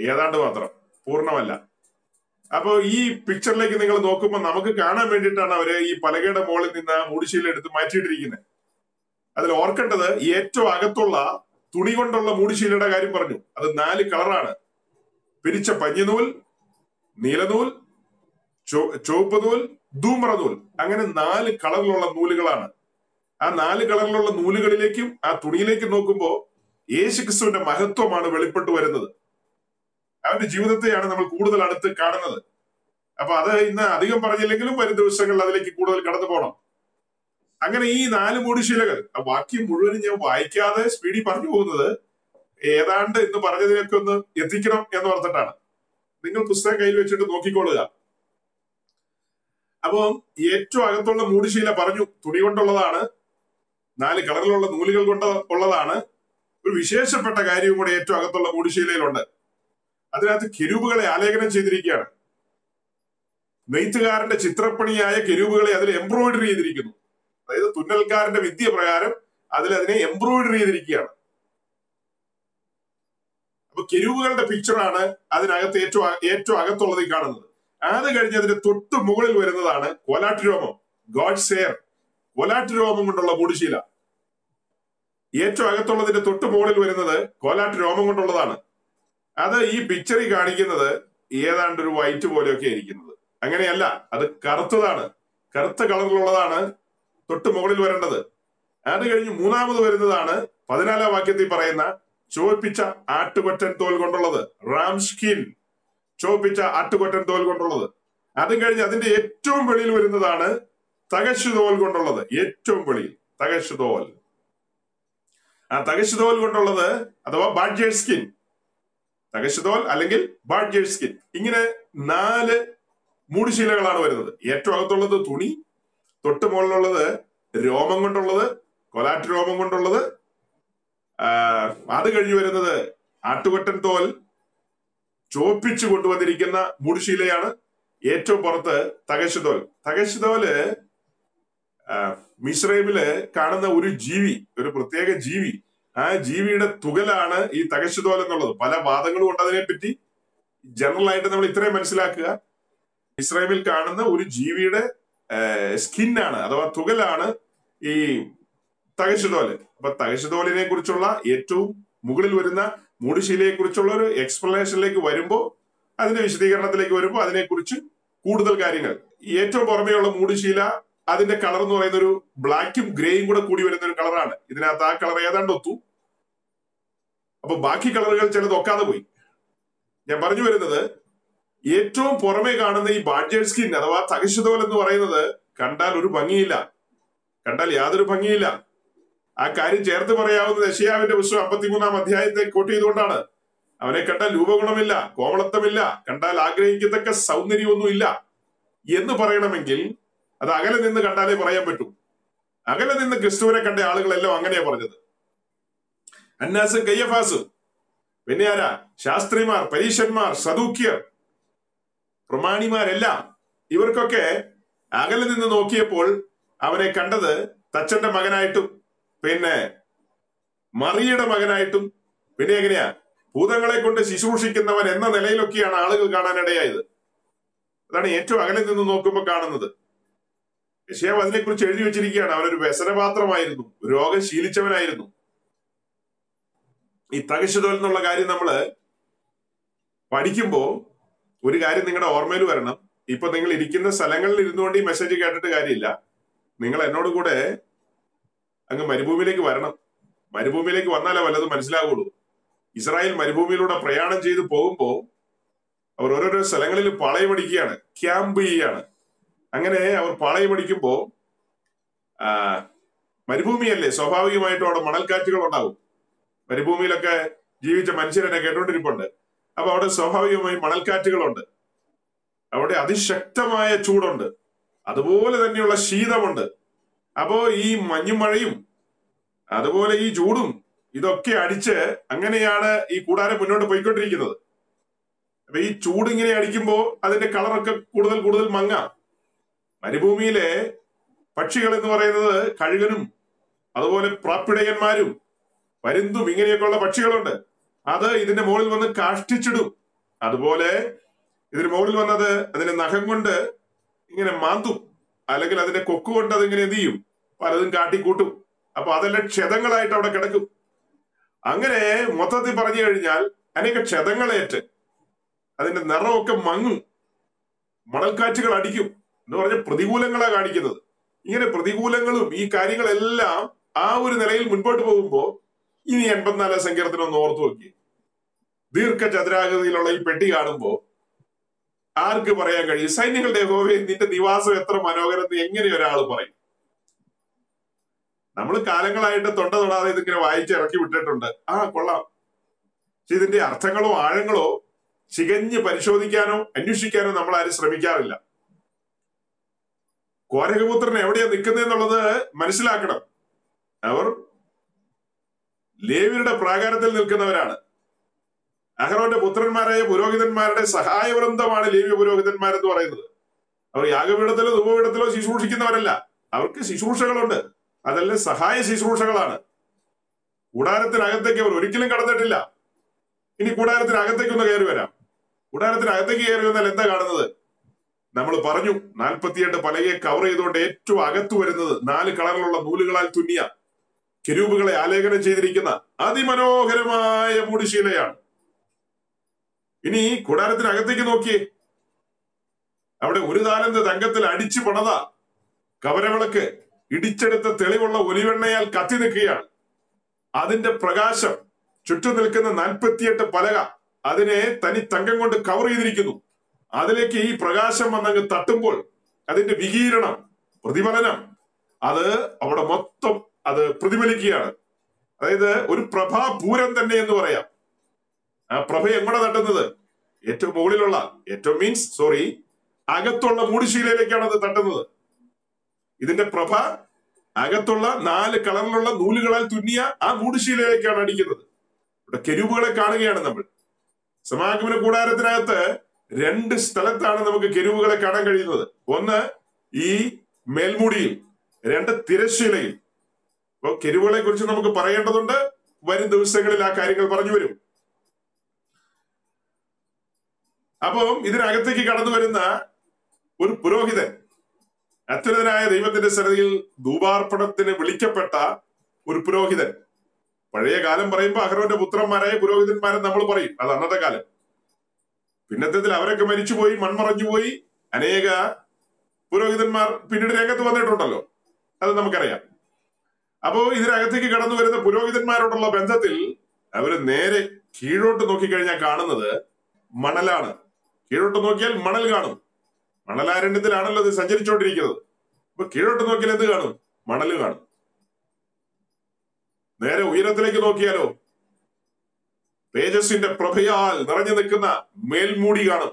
ഏതാണ്ട് മാത്രം. പൂർണമല്ല. അപ്പൊ ഈ പിക്ചറിലേക്ക് നിങ്ങൾ നോക്കുമ്പോൾ നമുക്ക് കാണാൻ വേണ്ടിയിട്ടാണ് അവർ ഈ പലകയുടെ മുകളിൽ നിന്ന് മൂടിശീലെടുത്ത് മാറ്റിയിട്ടിരിക്കുന്നത് അതിൽ ഓർക്കേണ്ടത് ഏറ്റവും അകത്തുള്ള തുണി കൊണ്ടുള്ള മൂടിശീലയുടെ കാര്യം പറഞ്ഞു. അത് നാല് കളറാണ്. പിരിച്ച പഞ്ഞിനൂൽ നീലനൂൽ ചുവപ്പ് നൂൽ ധൂമ്ര നൂൽ. അങ്ങനെ നാല് കളറിലുള്ള നൂലുകളാണ്. ആ നാല് കളറിലുള്ള നൂലുകളിലേക്കും ആ തുണിയിലേക്കും നോക്കുമ്പോൾ യേശുക്രിസ്തുവിന്റെ മഹത്വമാണ് വെളിപ്പെട്ടു വരുന്നത്. അവന്റെ ജീവിതത്തെയാണ് നമ്മൾ കൂടുതൽ അടുത്ത് കാണുന്നത്. അപ്പൊ അത് ഇന്ന് അധികം പറഞ്ഞില്ലെങ്കിലും വരും ദിവസങ്ങളിൽ അതിലേക്ക് കൂടുതൽ കടന്നു പോകണം അങ്ങനെ ഈ നാല് മൂടിശീലകൾ ആ വാക്യം മുഴുവനും ഞാൻ വായിക്കാതെ സ്പീഡിൽ പറഞ്ഞു പോകുന്നത് ഏതാണ്ട് ഇന്ന് പറഞ്ഞതിനൊക്കെ ഒന്ന് എത്തിക്കണം എന്ന് ഓർത്തിട്ടാണ്. നിങ്ങൾ പുസ്തകം കയ്യിൽ വെച്ചിട്ട് നോക്കിക്കൊള്ളുക. അപ്പം ഏറ്റവും അകത്തുള്ള മൂടിശീല പറഞ്ഞു തുണി കൊണ്ടുള്ളതാണ് നാല് കളറിലുള്ള നൂലുകൾ കൊണ്ട് ഉള്ളതാണ്. ഒരു വിശേഷപ്പെട്ട കാര്യവും കൂടെ ഏറ്റവും അകത്തുള്ള മൂടിശീലയിലുണ്ട് അതിനകത്ത് കെരൂബുകളെ ആലേഖനം ചെയ്തിരിക്കുകയാണ്. നെയ്ത്തുകാരന്റെ ചിത്രപ്പണിയായ കെരൂബുകളെ അതിൽ എംബ്രോയിഡറി ചെയ്തിരിക്കുന്നു. അതായത് തുന്നൽക്കാരന്റെ വിദ്യ പ്രകാരം അതിൽ അതിനെ എംബ്രോയിഡറി ചെയ്തിരിക്കുകയാണ്. അപ്പൊ കെരൂബുകളുടെ പിക്ചറാണ് അതിനകത്ത് ഏറ്റവും ഏറ്റവും അകത്തുള്ളത് ഈ കാണുന്നത്. അത് കഴിഞ്ഞ് അതിന്റെ തൊട്ട് മുകളിൽ വരുന്നതാണ് കോലാട്ടുരോമം ഗോഡ് സെയർ കോലാട്ടിരോമം കൊണ്ടുള്ള മൂടുശീല. ഏറ്റവും അകത്തുള്ളതിന്റെ തൊട്ട് മുകളിൽ വരുന്നത് കോലാട്ടുരോമം കൊണ്ടുള്ളതാണ്. അത് ഈ പിക്ചറിൽ കാണിക്കുന്നത് ഏതാണ്ട് ഒരു വൈറ്റ് പോലെയൊക്കെ ഇരിക്കുന്നത്. അങ്ങനെയല്ല അത് കറുത്തതാണ്. കറുത്ത കളറിലുള്ളതാണ് തൊട്ട് മുകളിൽ വരേണ്ടത്. അത് കഴിഞ്ഞ് മൂന്നാമത് വരുന്നതാണ് പതിനാലാം വാക്യത്തിൽ പറയുന്ന ചുവപ്പിച്ച ആട്ടുകൊറ്റൻ തോൽ കൊണ്ടുള്ളത് റാംസ്കിൻ ചോപ്പിച്ച ആട്ടുകൊറ്റൻ തോൽ കൊണ്ടുള്ളത്. അതും കഴിഞ്ഞ് അതിന്റെ ഏറ്റവും വെളിയിൽ വരുന്നതാണ് തകശു തോൽ കൊണ്ടുള്ളത് ഏറ്റവും വെളിയിൽ തകശു തോൽ. ആ തകശു തോൽ കൊണ്ടുള്ളത് അഥവാ ബാഡ്ജേർ സ്കിൻ. തകശു തോൽ അല്ലെങ്കിൽ ബാഡ്ജേർ സ്കിൻ ഇങ്ങനെ നാല് മൂടുശീലകളാണ് വരുന്നത്. ഏറ്റവും അകത്തുള്ളത് തുണി തൊട്ട് മുകളിലുള്ളത് രോമം കൊണ്ടുള്ളത് കൊലാറ്റ് രോമം കൊണ്ടുള്ളത് അത് കഴിഞ്ഞ് വരുന്നത് ആട്ടുകൊറ്റൻ തോൽ ചോപ്പിച്ചു കൊണ്ടുവന്നിരിക്കുന്ന മൂടുശീലയാണ് ഏറ്റവും പുറത്ത് തകശുതോൽ തകശുതോൽ മിശ്രൈമിൽ കാണുന്ന ഒരു ജീവി ഒരു പ്രത്യേക ജീവി ആ ജീവിയുടെ തുകലാണ് ഈ തകശുതോൽ എന്നുള്ളത്. പല വാദങ്ങളും ഉണ്ട് അതിനെപ്പറ്റി. ജനറൽ ആയിട്ട് നമ്മൾ ഇത്രയും മനസ്സിലാക്കുക. ഇസ്രായേലിൽ കാണുന്ന ഒരു ജീവിയുടെ സ്കിന്നാണ് അഥവാ തുകലാണ് ഈ തകശുതോൽ അപ്പൊ തകശുതോലിനെ കുറിച്ചുള്ള ഏറ്റവും മുകളിൽ വരുന്ന മൂടുശീലയെ കുറിച്ചുള്ള ഒരു എക്സ്പ്ലനേഷനിലേക്ക് വരുമ്പോൾ അതിന്റെ വിശദീകരണത്തിലേക്ക് വരുമ്പോൾ അതിനെക്കുറിച്ച് കൂടുതൽ കാര്യങ്ങൾ. ഏറ്റവും പുറമെയുള്ള മൂടുശീല അതിന്റെ കളർ എന്ന് പറയുന്ന ഒരു ബ്ലാക്കും ഗ്രേയും കൂടെ കൂടി വരുന്ന ഒരു കളറാണ് ഇതിനകത്ത് ആ കളർ ഏതാണ്ട് ഒത്തു. അപ്പൊ ബാക്കി കളറുകൾ ചിലത് ഒക്കാതെ പോയി. ഞാൻ പറഞ്ഞു വരുന്നത് ഏറ്റവും പുറമെ കാണുന്ന ഈ ബാഡ്ജേർ സ്കിൻ അഥവാ തകശുതോൽ എന്ന് പറയുന്നത് കണ്ടാൽ ഒരു ഭംഗിയില്ല. കണ്ടാൽ യാതൊരു ഭംഗിയില്ല. ആ കാര്യം ചേർത്ത് പറയാവുന്നത് യശയാവിന്റെ പുസ്തകം അമ്പത്തിമൂന്നാം അധ്യായത്തെ കോട്ട് ചെയ്തുകൊണ്ടാണ്. അവനെ കണ്ടാൽ രൂപഗുണമില്ല കോമളത്വമില്ല കണ്ടാൽ ആഗ്രഹിക്കത്തക്ക സൗന്ദര്യമൊന്നുമില്ല എന്ന് പറയണമെങ്കിൽ അത് അകലെ നിന്ന് കണ്ടാലേ പറയാൻ പറ്റൂ. അകലെ നിന്ന് ക്രിസ്തുവിനെ കണ്ട ആളുകളെല്ലാം അങ്ങനെയാ പറഞ്ഞത്. അന്നാസും കയ്യഫാസും. പിന്നെ ആരാ? ശാസ്ത്രിമാർ പരീക്ഷന്മാർ സദൂക്യർ പ്രമാണിമാരെല്ലാം. ഇവർക്കൊക്കെ അകലെ നിന്ന് നോക്കിയപ്പോൾ അവനെ കണ്ടത് തച്ചന്റെ മകനായിട്ടും പിന്നെ മറിയുടെ മകനായിട്ടും പിന്നെ എങ്ങനെയാ? ഭൂതങ്ങളെ കൊണ്ട് ശുശ്രൂഷിക്കുന്നവൻ എന്ന നിലയിലൊക്കെയാണ് ആളുകൾ കാണാനിടയായത്. അതാണ് ഏറ്റവും അകലെ നിന്ന് നോക്കുമ്പോൾ കാണുന്നത്. യശയാവ് അതിനെക്കുറിച്ച് എഴുതി വെച്ചിരിക്കുകയാണ്. അവനൊരു വ്യസനപാത്രമായിരുന്നു. രോഗം ശീലിച്ചവനായിരുന്നു. ഈ തകശുതോൽ എന്നുള്ള കാര്യം നമ്മൾ പഠിക്കുമ്പോൾ ഒരു കാര്യം നിങ്ങളുടെ ഓർമ്മയിൽ വരണം. ഇപ്പൊ നിങ്ങൾ ഇരിക്കുന്ന സ്ഥലങ്ങളിൽ ഇരുന്നുകൊണ്ട് ഈ മെസ്സേജ് കേട്ടിട്ട് കാര്യമില്ല. നിങ്ങൾ എന്നോട് കൂടെ അങ്ങ് മരുഭൂമിയിലേക്ക് വരണം. മരുഭൂമിയിലേക്ക് വന്നാലേ വല്ലതും മനസ്സിലാവുള്ളൂ. ഇസ്രായേൽ മരുഭൂമിയിലൂടെ പ്രയാണം ചെയ്ത് പോകുമ്പോൾ അവർ ഓരോരോ സ്ഥലങ്ങളിൽ പാളയമടിക്കുകയാണ് ക്യാമ്പ് ചെയ്യുകയാണ്. അങ്ങനെ അവർ പാളയമടിക്കുമ്പോ ആ മരുഭൂമിയല്ലേ? സ്വാഭാവികമായിട്ടും അവിടെ മണൽക്കാറ്റുകൾ ഉണ്ടാവും. മരുഭൂമിയിലൊക്കെ ജീവിച്ച മനുഷ്യരെന്നെ കേട്ടോണ്ടിരിപ്പുണ്ട് അപ്പൊ അവിടെ സ്വാഭാവികമായി മണൽക്കാറ്റുകളുണ്ട്. അവിടെ അതിശക്തമായ ചൂടുണ്ട്. അതുപോലെ തന്നെയുള്ള ശീതമുണ്ട്. അപ്പോ ഈ മഞ്ഞും മഴയും അതുപോലെ ഈ ചൂടും ഇതൊക്കെ അടിച്ച് അങ്ങനെയാണ് ഈ കൂടാരം മുന്നോട്ട് പോയിക്കൊണ്ടിരിക്കുന്നത്. അപ്പൊ ഈ ചൂട് ഇങ്ങനെ അടിക്കുമ്പോൾ അതിന്റെ കളറൊക്കെ കൂടുതൽ കൂടുതൽ മങ്ങ. മരുഭൂമിയിലെ പക്ഷികൾ എന്ന് പറയുന്നത് കഴുകനും അതുപോലെ പ്രാപ്പിടയന്മാരും പരുന്തും ഇങ്ങനെയൊക്കെയുള്ള പക്ഷികളുണ്ട്. അത് ഇതിന്റെ മുകളിൽ വന്ന് കാഷ്ടിച്ചിടും. അതുപോലെ ഇതിന് മുകളിൽ വന്നത് അതിന്റെ നഖം കൊണ്ട് ഇങ്ങനെ മാന്തും. അല്ലെങ്കിൽ അതിന്റെ കൊക്ക് കൊണ്ട് അതിങ്ങനെ എന്ത് ചെയ്യും? പലതും കാട്ടിക്കൂട്ടും. അപ്പൊ അതെല്ലാം ക്ഷതങ്ങളായിട്ട് അവിടെ കിടക്കും. അങ്ങനെ മൊത്തത്തിൽ പറഞ്ഞു കഴിഞ്ഞാൽ അനേക ക്ഷതങ്ങളേറ്റ് അതിന്റെ നിറമൊക്കെ മങ്ങും. മണൽക്കാറ്റുകൾ അടിക്കും എന്ന് പറഞ്ഞ പ്രതികൂലങ്ങളാണ് കാണിക്കുന്നത്. ഇങ്ങനെ പ്രതികൂലങ്ങളും ഈ കാര്യങ്ങളെല്ലാം ആ ഒരു നിലയിൽ മുൻപോട്ട് പോകുമ്പോ ഇനി എൺപത്തിനാലാം സങ്കീർത്തനം ഒന്ന് ഓർത്തു നോക്കി. ദീർഘചതുരാകൃതിയിലുള്ള ഈ പെട്ടി കാണുമ്പോ ആർക്ക് പറയാൻ കഴിയും? സൈന്യങ്ങളുടെ യഹോവേ നിന്റെ നിവാസം എത്ര മനോഹരം എന്ന് എങ്ങനെ ഒരാൾ പറയും? നമ്മൾ കാലങ്ങളായിട്ട് തൊണ്ട തൊടാതെ ഇതിങ്ങനെ വായിച്ച് ഇറക്കി വിട്ടിട്ടുണ്ട്. ആ കൊള്ളാം. പക്ഷെ ഇതിന്റെ അർത്ഥങ്ങളോ ആഴങ്ങളോ ചികഞ്ഞ് പരിശോധിക്കാനോ അന്വേഷിക്കാനോ നമ്മൾ ആരും ശ്രമിക്കാറില്ല. കോരകപുത്രൻ എവിടെയാ നിൽക്കുന്നത് എന്നുള്ളത് മനസ്സിലാക്കണം. അവർ ലേവിയുടെ പ്രാകാരത്തിൽ നിൽക്കുന്നവരാണ്. അഹ്റോന്റെ പുത്രന്മാരായ പുരോഹിതന്മാരുടെ സഹായവൃന്ദമാണ് ലേവ്യ പുരോഹിതന്മാർ എന്ന് പറയുന്നത്. അവർ യാഗപീഠത്തിലോ ധൂപപീഠത്തിലോ ശുശ്രൂഷിക്കുന്നവരല്ല. അവർക്ക് ശുശ്രൂഷകളുണ്ട്. അതെല്ലാം സഹായ ശുശ്രൂഷകളാണ്. കൂടാരത്തിനകത്തേക്ക് അവർ ഒരിക്കലും കടന്നിട്ടില്ല. ഇനി കൂടാരത്തിനകത്തേക്ക് ഒന്ന് കയറി വരാം. കൂടാരത്തിനകത്തേക്ക് കയറി വന്നാൽ എന്താ കാണുന്നത്? നമ്മൾ പറഞ്ഞു നാൽപ്പത്തിയെട്ട് പലകയെ കവർ ചെയ്തുകൊണ്ട് ഏറ്റവും അകത്തു വരുന്നത് നാല് കളറിലുള്ള നൂലുകളാൽ തുന്നിയ കെരൂബുകളെ ആലേഖനം ചെയ്തിരിക്കുന്ന അതിമനോഹരമായ മൂടിശീലയാണ്. ഇനി കൂടാരത്തിനകത്തേക്ക് നോക്കിയേ. അവിടെ ഒരു താലന്ത് തങ്കത്തിൽ അടിച്ചു പണത കവരവിളക്ക് ഇടിച്ചെടുത്ത തെളിവുള്ള ഒലിവെണ്ണയാൽ കത്തി നിൽക്കുകയാണ്. അതിന്റെ പ്രകാശം ചുറ്റും നിൽക്കുന്ന നാൽപ്പത്തിയെട്ട് പലക അതിനെ തനി തങ്കം കൊണ്ട് കവർ ചെയ്തിരിക്കുന്നു. അതിലേക്ക് ഈ പ്രകാശം വന്നങ്ങ് തട്ടുമ്പോൾ അതിന്റെ വികീരണം പ്രതിഫലനം അത് അവിടെ മൊത്തം അത് പ്രതിഫലിക്കുകയാണ്. അതായത് ഒരു പ്രഭാപൂരം തന്നെ എന്ന് പറയാം. ആ പ്രഭ എങ്ങോട്ട് തട്ടുന്നത്? ഏറ്റവും മുകളിലുള്ള ഏറ്റവും മീൻസ് സോറി അകത്തുള്ള മൂടിശീലയിലേക്കാണ് അത് തട്ടുന്നത്. ഇതിന്റെ പ്രഭ അകത്തുള്ള നാല് കളറിലുള്ള നൂലുകളാൽ തുന്നിയ ആ മൂടിശീലയിലേക്കാണ് അടിക്കുന്നത്. ഇവിടെ കെരുവുകളെ കാണുകയാണ് നമ്മൾ. സമാഗമന കൂടാരത്തിനകത്ത് രണ്ട് സ്ഥലത്താണ് നമുക്ക് കെരുവുകളെ കാണാൻ കഴിയുന്നത്. ഒന്ന് ഈ മേൽമുടിയിൽ രണ്ട് തിരശ്ശീലയിൽ. അപ്പൊ കെരുവുകളെ കുറിച്ച് നമുക്ക് പറയേണ്ടതുണ്ട്. വരും ദിവസങ്ങളിൽ ആ കാര്യങ്ങൾ പറഞ്ഞു വരും. അപ്പം ഇതിനകത്തേക്ക് കടന്നു വരുന്ന ഒരു പുരോഹിതൻ അത്യുന്നതനായ ദൈവത്തിന്റെ സന്നിധിയിൽ ധൂപാർപ്പണത്തിന് വിളിക്കപ്പെട്ട ഒരു പുരോഹിതൻ. പഴയ കാലം പറയുമ്പോൾ അഹ്റോന്റെ പുത്രന്മാരായ പുരോഹിതന്മാരെ നമ്മൾ പറയും. അത് അന്നത്തെ കാലം. പിന്നത്തത്തിൽ അവരൊക്കെ മരിച്ചുപോയി മൺമറഞ്ഞുപോയി. അനേക പുരോഹിതന്മാർ പിന്നീട് രംഗത്ത് വന്നിട്ടുണ്ടല്ലോ. അത് നമുക്കറിയാം. അപ്പോ ഇതിനകത്തേക്ക് കടന്നു വരുന്ന പുരോഹിതന്മാരോടുള്ള ബന്ധത്തിൽ അവർ നേരെ കീഴോട്ട് നോക്കിക്കഴിഞ്ഞാൽ കാണുന്നത് മണലാണ്. കീഴോട്ട് നോക്കിയാൽ മണൽ കാണും. മണലാരണ്യത്തിലാണല്ലോ ഇത് സഞ്ചരിച്ചുകൊണ്ടിരിക്കുന്നത്. അപ്പൊ കീഴോട്ട് നോക്കിയാൽ എന്ത് കാണും? മണൽ കാണും. നേരെ ഉയരത്തിലേക്ക് നോക്കിയാലോ? തേജസ്സിന്റെ പ്രഭയാൽ നിറഞ്ഞു നിൽക്കുന്ന മേൽമൂടി കാണും.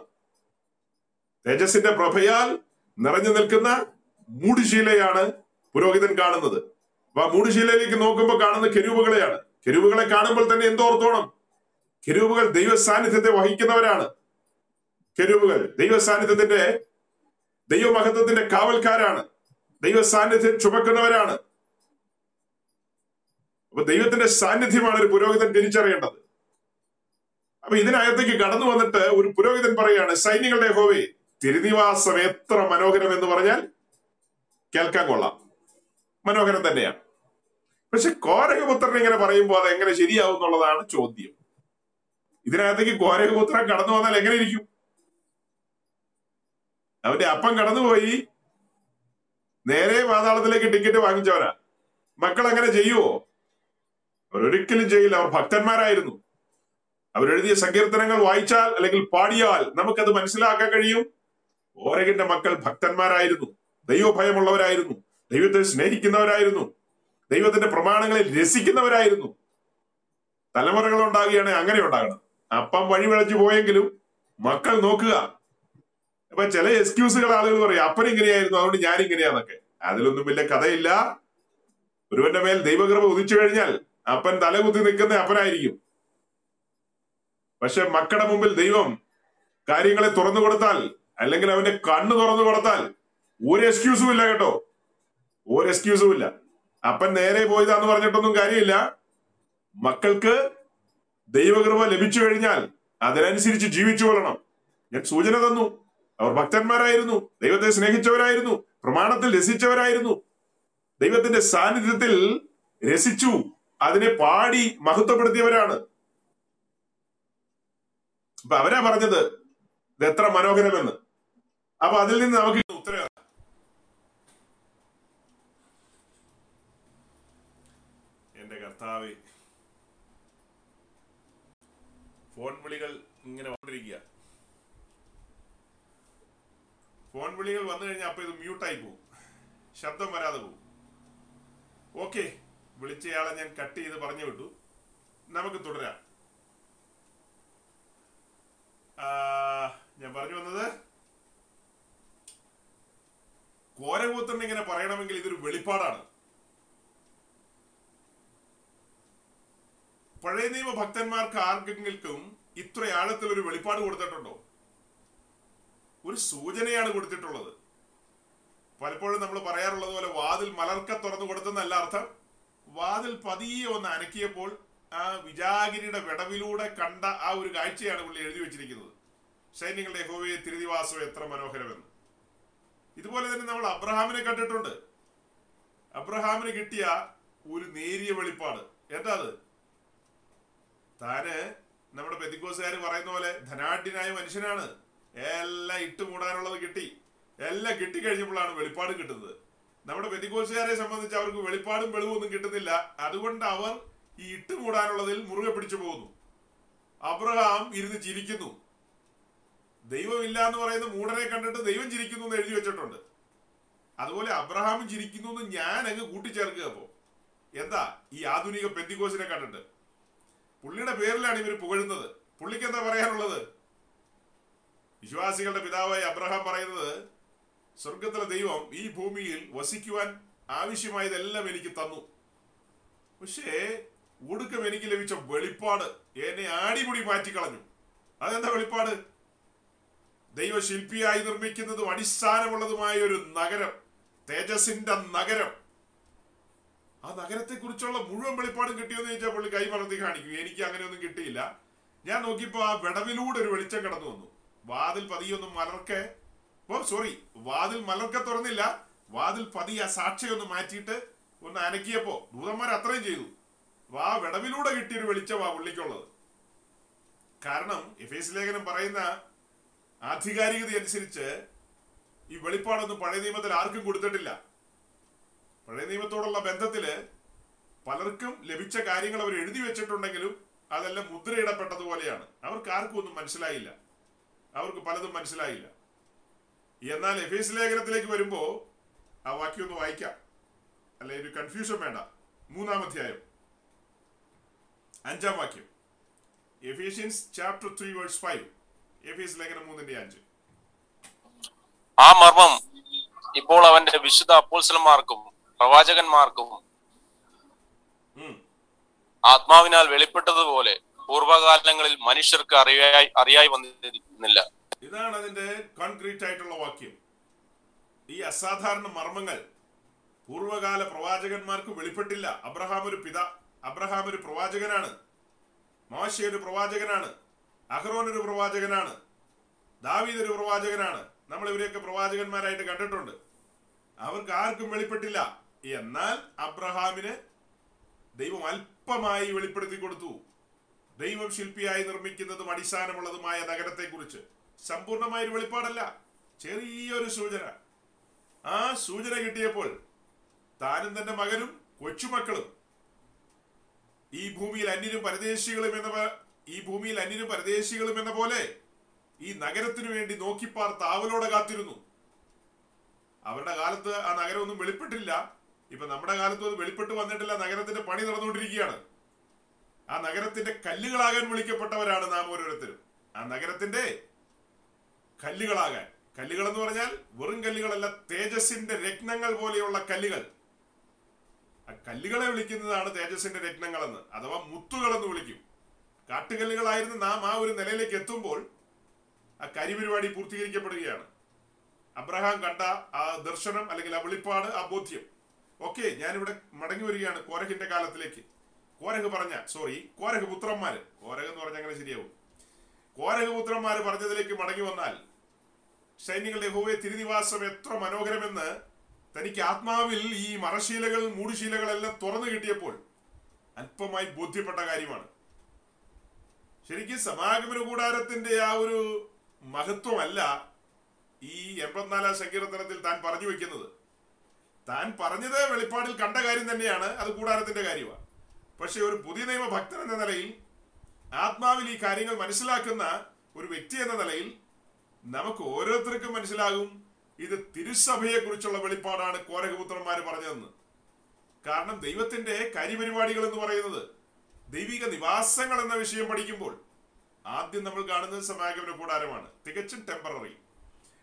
തേജസ്സിന്റെ പ്രഭയാൽ നിറഞ്ഞു നിൽക്കുന്ന മൂടിശീലയാണ് പുരോഹിതൻ കാണുന്നത്. മൂടുശീലയിലേക്ക് നോക്കുമ്പോൾ കാണുന്ന കെരൂപുകളെയാണ്. കെരൂപുകളെ കാണുമ്പോൾ തന്നെ എന്തോർത്തോണം കെരൂപുകൾ ദൈവ സാന്നിധ്യത്തെ വഹിക്കുന്നവരാണ്. കെരൂപുകൾ ദൈവ സാന്നിധ്യത്തിന്റെ ദൈവമഹത്വത്തിന്റെ കാവൽക്കാരാണ്. ദൈവ സാന്നിധ്യം ചുമക്കുന്നവരാണ്. അപ്പൊ ദൈവത്തിന്റെ സാന്നിധ്യമാണ് ഒരു പുരോഹിതൻ തിരിച്ചറിയേണ്ടത്. അപ്പൊ ഇതിനകത്തേക്ക് കടന്നു വന്നിട്ട് ഒരു പുരോഹിതൻ പറയാണ് സൈന്യങ്ങളുടെ ഹോവേ തിരുനിവാസം എത്ര മനോഹരം എന്ന് പറഞ്ഞാൽ കേൾക്കാൻ കൊള്ളാം. മനോഹരം തന്നെയാണ്. പക്ഷെ കോരകപുത്രൻ ഇങ്ങനെ പറയുമ്പോൾ അത് എങ്ങനെ ശരിയാവും എന്നുള്ളതാണ് ചോദ്യം. ഇതിനകത്തേക്ക് കോരകപുത്രൻ കടന്നു വന്നാൽ എങ്ങനെ ഇരിക്കും? അവന്റെ അപ്പം കടന്നുപോയി. നേരെ പാതാളത്തിലേക്ക് ടിക്കറ്റ് വാങ്ങിച്ചവരാ മക്കൾ അങ്ങനെ ചെയ്യുവോ? അവരൊരിക്കലും ചെയ്യില്ല. അവർ ഭക്തന്മാരായിരുന്നു. അവരെഴുതിയ സങ്കീർത്തനങ്ങൾ വായിച്ചാൽ അല്ലെങ്കിൽ പാടിയാൽ നമുക്കത് മനസ്സിലാക്കാൻ കഴിയും. ഓരകിന്റെ മക്കൾ ഭക്തന്മാരായിരുന്നു. ദൈവഭയമുള്ളവരായിരുന്നു. ദൈവത്തെ സ്നേഹിക്കുന്നവരായിരുന്നു. ദൈവത്തിന്റെ പ്രമാണങ്ങളിൽ രസിക്കുന്നവരായിരുന്നു. തലമുറകൾ ഉണ്ടാകുകയാണെങ്കിൽ അങ്ങനെ ഉണ്ടാകണം. അപ്പം വഴി വിളച്ചു പോയെങ്കിലും മക്കൾ നോക്കുക. അപ്പൊ ചില എക്സ്ക്യൂസുകൾ ആളുകൾ പറയും അപ്പൻ ഇങ്ങനെയായിരുന്നു അതുകൊണ്ട് ഞാൻ ഇങ്ങനെയാന്നൊക്കെ. അതിലൊന്നും വലിയ കഥയില്ല. ഒരുവന്റെ മേൽ ദൈവകൃപ ഉദിച്ചു കഴിഞ്ഞാൽ അപ്പൻ തലകുത്തി നിൽക്കുന്ന അപ്പനായിരിക്കും. പക്ഷെ മക്കളുടെ മുമ്പിൽ ദൈവം കാര്യങ്ങളെ തുറന്നു കൊടുത്താൽ അല്ലെങ്കിൽ അവന്റെ കണ്ണ് തുറന്നു കൊടുത്താൽ ഒരു എക്സ്ക്യൂസും ഇല്ല കേട്ടോ. ഒരു എക്സ്ക്യൂസും ഇല്ല. അപ്പൻ നേരെ പോയതാന്ന് പറഞ്ഞിട്ടൊന്നും കാര്യമില്ല. മക്കൾക്ക് ദൈവകൃപ ലഭിച്ചു കഴിഞ്ഞാൽ അതിനനുസരിച്ച് ജീവിച്ചു കൊള്ളണം. ഞാൻ സൂചന തന്നു. അവർ ഭക്തന്മാരായിരുന്നു. ദൈവത്തെ സ്നേഹിച്ചവരായിരുന്നു. പ്രമാണത്തിൽ രസിച്ചവരായിരുന്നു. ദൈവത്തിന്റെ സാന്നിധ്യത്തിൽ രസിച്ചു. അതിനെ പാടി മഹത്വപ്പെടുത്തിയവരാണ്. അപ്പൊ അവരാ പറഞ്ഞത് ഇത് എത്ര മനോഹരമെന്ന്. അപ്പൊ അതിൽ നിന്ന് നമുക്ക് ഉത്തരം എന്റെ കർത്താവ്. ഫോൺ വിളികൾ ഇങ്ങനെ വന്നിരിക്കുക. ഫോൺ വിളികൾ വന്നു കഴിഞ്ഞാൽ അപ്പൊ ഇത് മ്യൂട്ടായി പോകും ശബ്ദം വരാതെ പോകും ഓക്കെ വിളിച്ചയാളെ ഞാൻ കട്ട് ചെയ്ത് പറഞ്ഞു വിട്ടു. നമുക്ക് തുടരാം. ഞാൻ പറഞ്ഞു വന്നത് കോരകൂത്തൻ ഇങ്ങനെ പറയണമെങ്കിൽ ഇതൊരു വെളിപ്പാടാണ്. പഴയ നിയമ ഭക്തന്മാർക്ക് ആർക്കെങ്കിലും ഇത്ര ആഴത്തിൽ ഒരു വെളിപ്പാട് കൊടുത്തിട്ടുണ്ടോ? ഒരു സൂചനയാണ് കൊടുത്തിട്ടുള്ളത്. പലപ്പോഴും നമ്മൾ പറയാറുള്ളത് പോലെ വാതിൽ മലർക്ക തുറന്നു കൊടുത്തെന്നല്ല അർത്ഥം. വാതിൽ പതിയെ ഒന്ന് അനക്കിയപ്പോൾ ആ വിജാഗിരിയുടെ വിടവിലൂടെ കണ്ട ആ ഒരു കാഴ്ചയാണ് പുള്ളി എഴുതി വെച്ചിരിക്കുന്നത്. സൈന്യങ്ങളുടെ ഹോവയെ തിരുനിവാസം എത്ര മനോഹരമെന്ന്. ഇതുപോലെ തന്നെ നമ്മൾ അബ്രഹാമിനെ കണ്ടിട്ടുണ്ട്. അബ്രഹാമിന് കിട്ടിയ ഒരു നേരിയ വെളിപ്പാട്. എന്താ അത് താന് നമ്മുടെ പെതിക്കോസുകാർ പറയുന്ന പോലെ ധനാഢ്യനായ മനുഷ്യനാണ്. എല്ലാം ഇട്ട് മൂടാനുള്ളത് കിട്ടി. എല്ലാം കിട്ടിക്കഴിഞ്ഞപ്പോഴാണ് വെളിപ്പാട് കിട്ടുന്നത്. നമ്മുടെ പെതിക്കോസുകാരെ സംബന്ധിച്ച് അവർക്ക് വെളിപ്പാടും വെളിവൊന്നും കിട്ടുന്നില്ല. അതുകൊണ്ട് അവർ ഈ ഇട്ട് മൂടാനുള്ളതിൽ മുറുകെ പിടിച്ചു പോകുന്നു. അബ്രഹാം ഇരുന്ന് ചിരിക്കുന്നു. ദൈവമില്ല എന്ന് പറയുന്ന മൂടനെ കണ്ടിട്ട് ദൈവം ചിരിക്കുന്നു എന്ന് എഴുതി വെച്ചിട്ടുണ്ട്. അതുപോലെ അബ്രഹാമും ചിരിക്കുന്നു എന്ന് ഞാൻ അങ്ങ് കൂട്ടിച്ചേർക്കുക അപ്പോ എന്താ? ഈ ആധുനിക പെന്തിക്കോസിനെ കണ്ടിട്ട്. പുള്ളിയുടെ പേരിലാണ് ഇവർ പുകഴുന്നത്. പുള്ളിക്ക് എന്താ പറയാനുള്ളത്? വിശ്വാസികളുടെ പിതാവായ അബ്രഹാം പറയുന്നത് സ്വർഗത്തിലെ ദൈവം ഈ ഭൂമിയിൽ വസിക്കുവാൻ ആവശ്യമായതെല്ലാം എനിക്ക് തന്നു. പക്ഷേ ഒടുക്കം എനിക്ക് ലഭിച്ച വെളിപ്പാട് എന്നെ ആടിമുടി മാറ്റിക്കളഞ്ഞു. അതെന്താ വെളിപ്പാട്? ദൈവശില്പിയായി നിർമ്മിക്കുന്നതും അടിസ്ഥാനമുള്ളതുമായ ഒരു നഗരം തേജസിന്റെ നഗരം. ആ നഗരത്തെ കുറിച്ചുള്ള മുഴുവൻ വെളിപ്പാടും കിട്ടിയെന്ന് ചോദിച്ചാൽ പുള്ളി കൈ മറത്തി കാണിക്കും. എനിക്ക് അങ്ങനെയൊന്നും കിട്ടിയില്ല. ഞാൻ നോക്കിയപ്പോ ആ വിടവിലൂടെ ഒരു വെളിച്ചം കടന്നു വന്നു. വാതിൽ പതിയൊന്നും മലർക്കെ ഓ സോറി വാതിൽ മലർക്കെ തുറന്നില്ല. വാതിൽ പതി ആ സാക്ഷിയൊന്ന് മാറ്റിയിട്ട് ഒന്ന് അനക്കിയപ്പോ ദൂതന്മാർ അത്രയും ചെയ്തു. ആ വിടവിലൂടെ കിട്ടിയൊരു വെളിച്ചമാ പുള്ളിക്കുള്ളത്. കാരണം എഫേസ് ലേഖനം പറയുന്ന ആധികാരികത അനുസരിച്ച് ഈ വെളിപ്പാടൊന്നും പഴയ നിയമത്തിൽ ആർക്കും കൊടുത്തിട്ടില്ല. പഴയ നിയമത്തോടുള്ള ബന്ധത്തിൽ പലർക്കും ലഭിച്ച കാര്യങ്ങൾ അവർ എഴുതി വെച്ചിട്ടുണ്ടെങ്കിലും അതെല്ലാം മുദ്രയിടപ്പെട്ടതുപോലെയാണ്. അവർക്ക് ആർക്കും ഒന്നും മനസ്സിലായില്ല. അവർക്ക് പലതും മനസ്സിലായില്ല. എന്നാൽ എഫേസ് ലേഖനത്തിലേക്ക് വരുമ്പോൾ ആ വാക്യം ഒന്ന് വായിക്കാം. അല്ലെ ഒരു കൺഫ്യൂഷൻ വേണ്ട. മൂന്നാം അധ്യായം. അഞ്ചാം വാക്യം. Ephesians chapter three verse five എഫേസ് ലേഖനം മൂന്നിന്റെ അഞ്ച്. ആ മർമ്മം ഇപ്പോൾ അവന്റെ വിശുദ്ധ അപ്പോത്സലന്മാർക്കും പ്രവാചകന്മാർക്കും ആത്മാവിനാൽ വെളിപ്പെട്ടതുപോലെ പൂർവകാലങ്ങളിൽ മനുഷ്യർക്ക് അറിയായി അറിയായി വന്നിരുന്നില്ല. ഇതാണ് അതിന്റെ കോൺക്രീറ്റ് ആയിട്ടുള്ള വാക്യം. ഈ അസാധാരണ മർമ്മങ്ങൾ പൂർവകാല പ്രവാചകന്മാർക്ക് വെളിപ്പെട്ടില്ല. അബ്രഹാം ഒരു പിത അബ്രഹാം ഒരു പ്രവാചകനാണ്. മോശ ഒരു പ്രവാചകനാണ്. അഹ്റോൻ ഒരു പ്രവാചകനാണ്. ദാവീദ് ഒരു പ്രവാചകനാണ്. നമ്മൾ ഇവരെയൊക്കെ പ്രവാചകന്മാരായിട്ട് കണ്ടിട്ടുണ്ട്. അവർക്ക് ആർക്കും വെളിപ്പെട്ടില്ല. എന്നാൽ അബ്രഹാമിന് ദൈവം അല്പമായി വെളിപ്പെടുത്തി കൊടുത്തു. ദൈവം ശില്പിയായി നിർമ്മിക്കുന്നതും അടിസ്ഥാനമുള്ളതുമായ നഗരത്തെക്കുറിച്ച് സമ്പൂർണമായ ഒരു വെളിപ്പാടല്ല. ചെറിയൊരു സൂചന. ആ സൂചന കിട്ടിയപ്പോൾ താനും തന്റെ മകനും കൊച്ചുമക്കളും ഈ ഭൂമിയിൽ അന്യരും പരദേശികളും എന്ന ഈ ഭൂമിയിൽ അന്യരും പരദേശികളും എന്ന പോലെ ഈ നഗരത്തിനു വേണ്ടി നോക്കിപ്പാർത്ത് ആവലോടെ കാത്തിരുന്നു. അവരുടെ കാലത്ത് ആ നഗരമൊന്നും വെളിപ്പെട്ടില്ല. ഇപ്പൊ നമ്മുടെ കാലത്തും അത് വെളിപ്പെട്ട് വന്നിട്ടില്ല. നഗരത്തിന്റെ പണി നടന്നുകൊണ്ടിരിക്കുകയാണ്. ആ നഗരത്തിന്റെ കല്ലുകളാകാൻ വിളിക്കപ്പെട്ടവരാണ് നാം ഓരോരുത്തരും. ആ നഗരത്തിന്റെ കല്ലുകളാകാൻ. കല്ലുകൾ എന്ന് പറഞ്ഞാൽ വെറും കല്ലുകളല്ല തേജസിന്റെ രത്നങ്ങൾ പോലെയുള്ള കല്ലുകൾ. ആ കല്ലുകളെ വിളിക്കുന്നതാണ് തേജസിന്റെ രത്നങ്ങളെന്ന് അഥവാ മുത്തുകളെന്ന് വിളിക്കും. കാട്ടുകല്ലുകളായിരുന്നു നാം ആ ഒരു നിലയിലേക്ക് എത്തുമ്പോൾ ആ കരിപരിപാടി പൂർത്തീകരിക്കപ്പെടുകയാണ്. അബ്രഹാം കണ്ട ആ ദർശനം അല്ലെങ്കിൽ ആ വെളിപ്പാട് ആ ബോധ്യം. ഓക്കെ ഞാനിവിടെ മടങ്ങി വരികയാണ് കോരഹിന്റെ കാലത്തിലേക്ക്. കോരഹ് പറഞ്ഞ സോറി കോരഹ് പുത്രന്മാര്. കോരഹ് എന്ന് പറഞ്ഞാൽ അങ്ങനെ ശരിയാവും. കോരഹ് പുത്രന്മാര് പറഞ്ഞതിലേക്ക് മടങ്ങി വന്നാൽ സൈന്യങ്ങളുടെ ഹോവെ തിരുനിവാസം എത്ര മനോഹരമെന്ന് തനിക്ക് ആത്മാവിൽ ഈ മറശീലകൾ മൂടുശീലകളെല്ലാം തുറന്നു കിട്ടിയപ്പോൾ അല്പമായി ബോധ്യപ്പെട്ട കാര്യമാണ്. ശരിക്കും സമാഗമന കൂടാരത്തിന്റെ ആ ഒരു മഹത്വമല്ല ഈ എൺപത്തിനാലാം സങ്കീർത്തനത്തിൽ താൻ പറഞ്ഞു വെക്കുന്നത്. താൻ പറഞ്ഞത് വെളിപ്പാടിൽ കണ്ട കാര്യം തന്നെയാണ് അത് കൂടാരത്തിന്റെ കാര്യമാണ് പക്ഷെ ഒരു പുതിയ നിയമ ഭക്തൻ എന്ന നിലയിൽ ആത്മാവിൽ ഈ കാര്യങ്ങൾ മനസ്സിലാക്കുന്ന ഒരു വ്യക്തി എന്ന നിലയിൽ നമുക്ക് ഓരോരുത്തർക്കും മനസ്സിലാകും ഇത് തിരുസഭയെ കുറിച്ചുള്ള വെളിപ്പാടാണ് കോരകപുത്രന്മാർ പറഞ്ഞതെന്ന്. കാരണം ദൈവത്തിന്റെ കാര്യപരിപാടികൾ എന്ന് പറയുന്നത് ദൈവിക നിവാസങ്ങൾ എന്ന വിഷയം പഠിക്കുമ്പോൾ ആദ്യം നമ്മൾ കാണുന്നത് സമാഗമന കൂടാരമാണ്. തികച്ചും ടെമ്പററി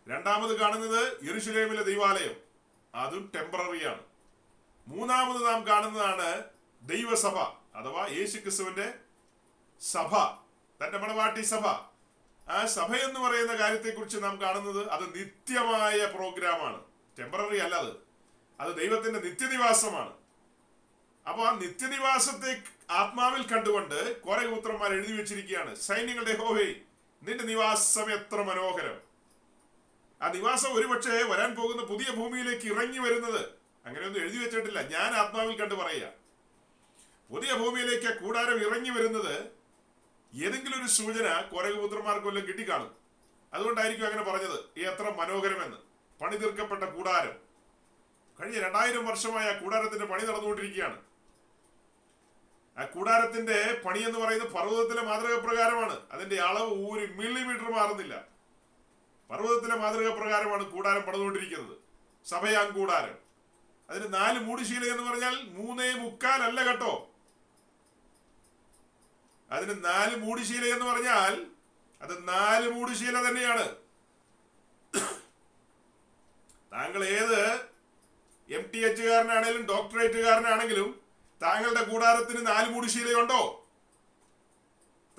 രണ്ടാമത് കാണുന്നത് യെരുശലേമിലെ ദൈവാലയം. അതും ടെമ്പററിയാണ് മൂന്നാമത് നാം കാണുന്നതാണ് ദൈവസഭ അഥവാ യേശു ക്രിസ്തുവിന്റെ സഭ തന്റെ മണവാട്ടി സഭ. ആ സഭ എന്ന് പറയുന്ന കാര്യത്തെക്കുറിച്ച് നാം കാണുന്നത് അത് നിത്യമായ പ്രോഗ്രാമാണ് ടെമ്പററി അല്ല അത്. അത് ദൈവത്തിന്റെ നിത്യനിവാസമാണ്. അപ്പൊ ആ നിത്യനിവാസത്തെ ആത്മാവിൽ കണ്ടുകൊണ്ട് കുറെ പുത്രന്മാർ എഴുതി വെച്ചിരിക്കുകയാണ്. സൈന്യങ്ങളുടെ ഹോഹേ നിന്റെ നിവാസം എത്ര മനോഹരം. ആ നിവാസം ഒരുപക്ഷെ വരാൻ പോകുന്ന പുതിയ ഭൂമിയിലേക്ക് ഇറങ്ങി വരുന്നത്. അങ്ങനെ ഒന്നും എഴുതി വെച്ചിട്ടില്ല. ഞാൻ ആത്മാവിൽ കണ്ട് പറയുക. പുതിയ ഭൂമിയിലേക്ക് കൂടാരം ഇറങ്ങി വരുന്നത് ഏതെങ്കിലും ഒരു സൂചന കോരകപുത്രന്മാർക്കൊല്ലം കിട്ടിക്കാണും. അതുകൊണ്ടായിരിക്കും അങ്ങനെ പറഞ്ഞത്. ഈ എത്ര മനോഹരമെന്ന്. പണി തീർക്കപ്പെട്ട കൂടാരം. കഴിഞ്ഞ രണ്ടായിരം വർഷമായി ആ കൂടാരത്തിന്റെ പണി നടന്നുകൊണ്ടിരിക്കുകയാണ്. ആ കൂടാരത്തിന്റെ പണി എന്ന് പറയുന്നത് പർവതത്തിലെ മാതൃക പ്രകാരമാണ് അതിന്റെ അളവ് ഒരു മില്ലിമീറ്റർ മാറുന്നില്ല. പർവതത്തിലെ മാതൃക പ്രകാരമാണ് കൂടാരം പണിതുകൊണ്ടിരിക്കുന്നത്. സഭയാം കൂടാരം. അതിന് നാല് മൂടിശീല എന്ന് പറഞ്ഞാൽ മൂന്നേ മുക്കാലല്ല കേട്ടോ. അതിന് നാല് മൂടിശീല എന്ന് പറഞ്ഞാൽ അത് നാല് മൂടിശീല തന്നെയാണ്. താങ്കൾ ഏത് എം ടി എച്ചുകാരനാണെങ്കിലും ഡോക്ടറേറ്റുകാരനാണെങ്കിലും താങ്കളുടെ കൂടാരത്തിന് നാല് മൂടുശീലയുണ്ടോ?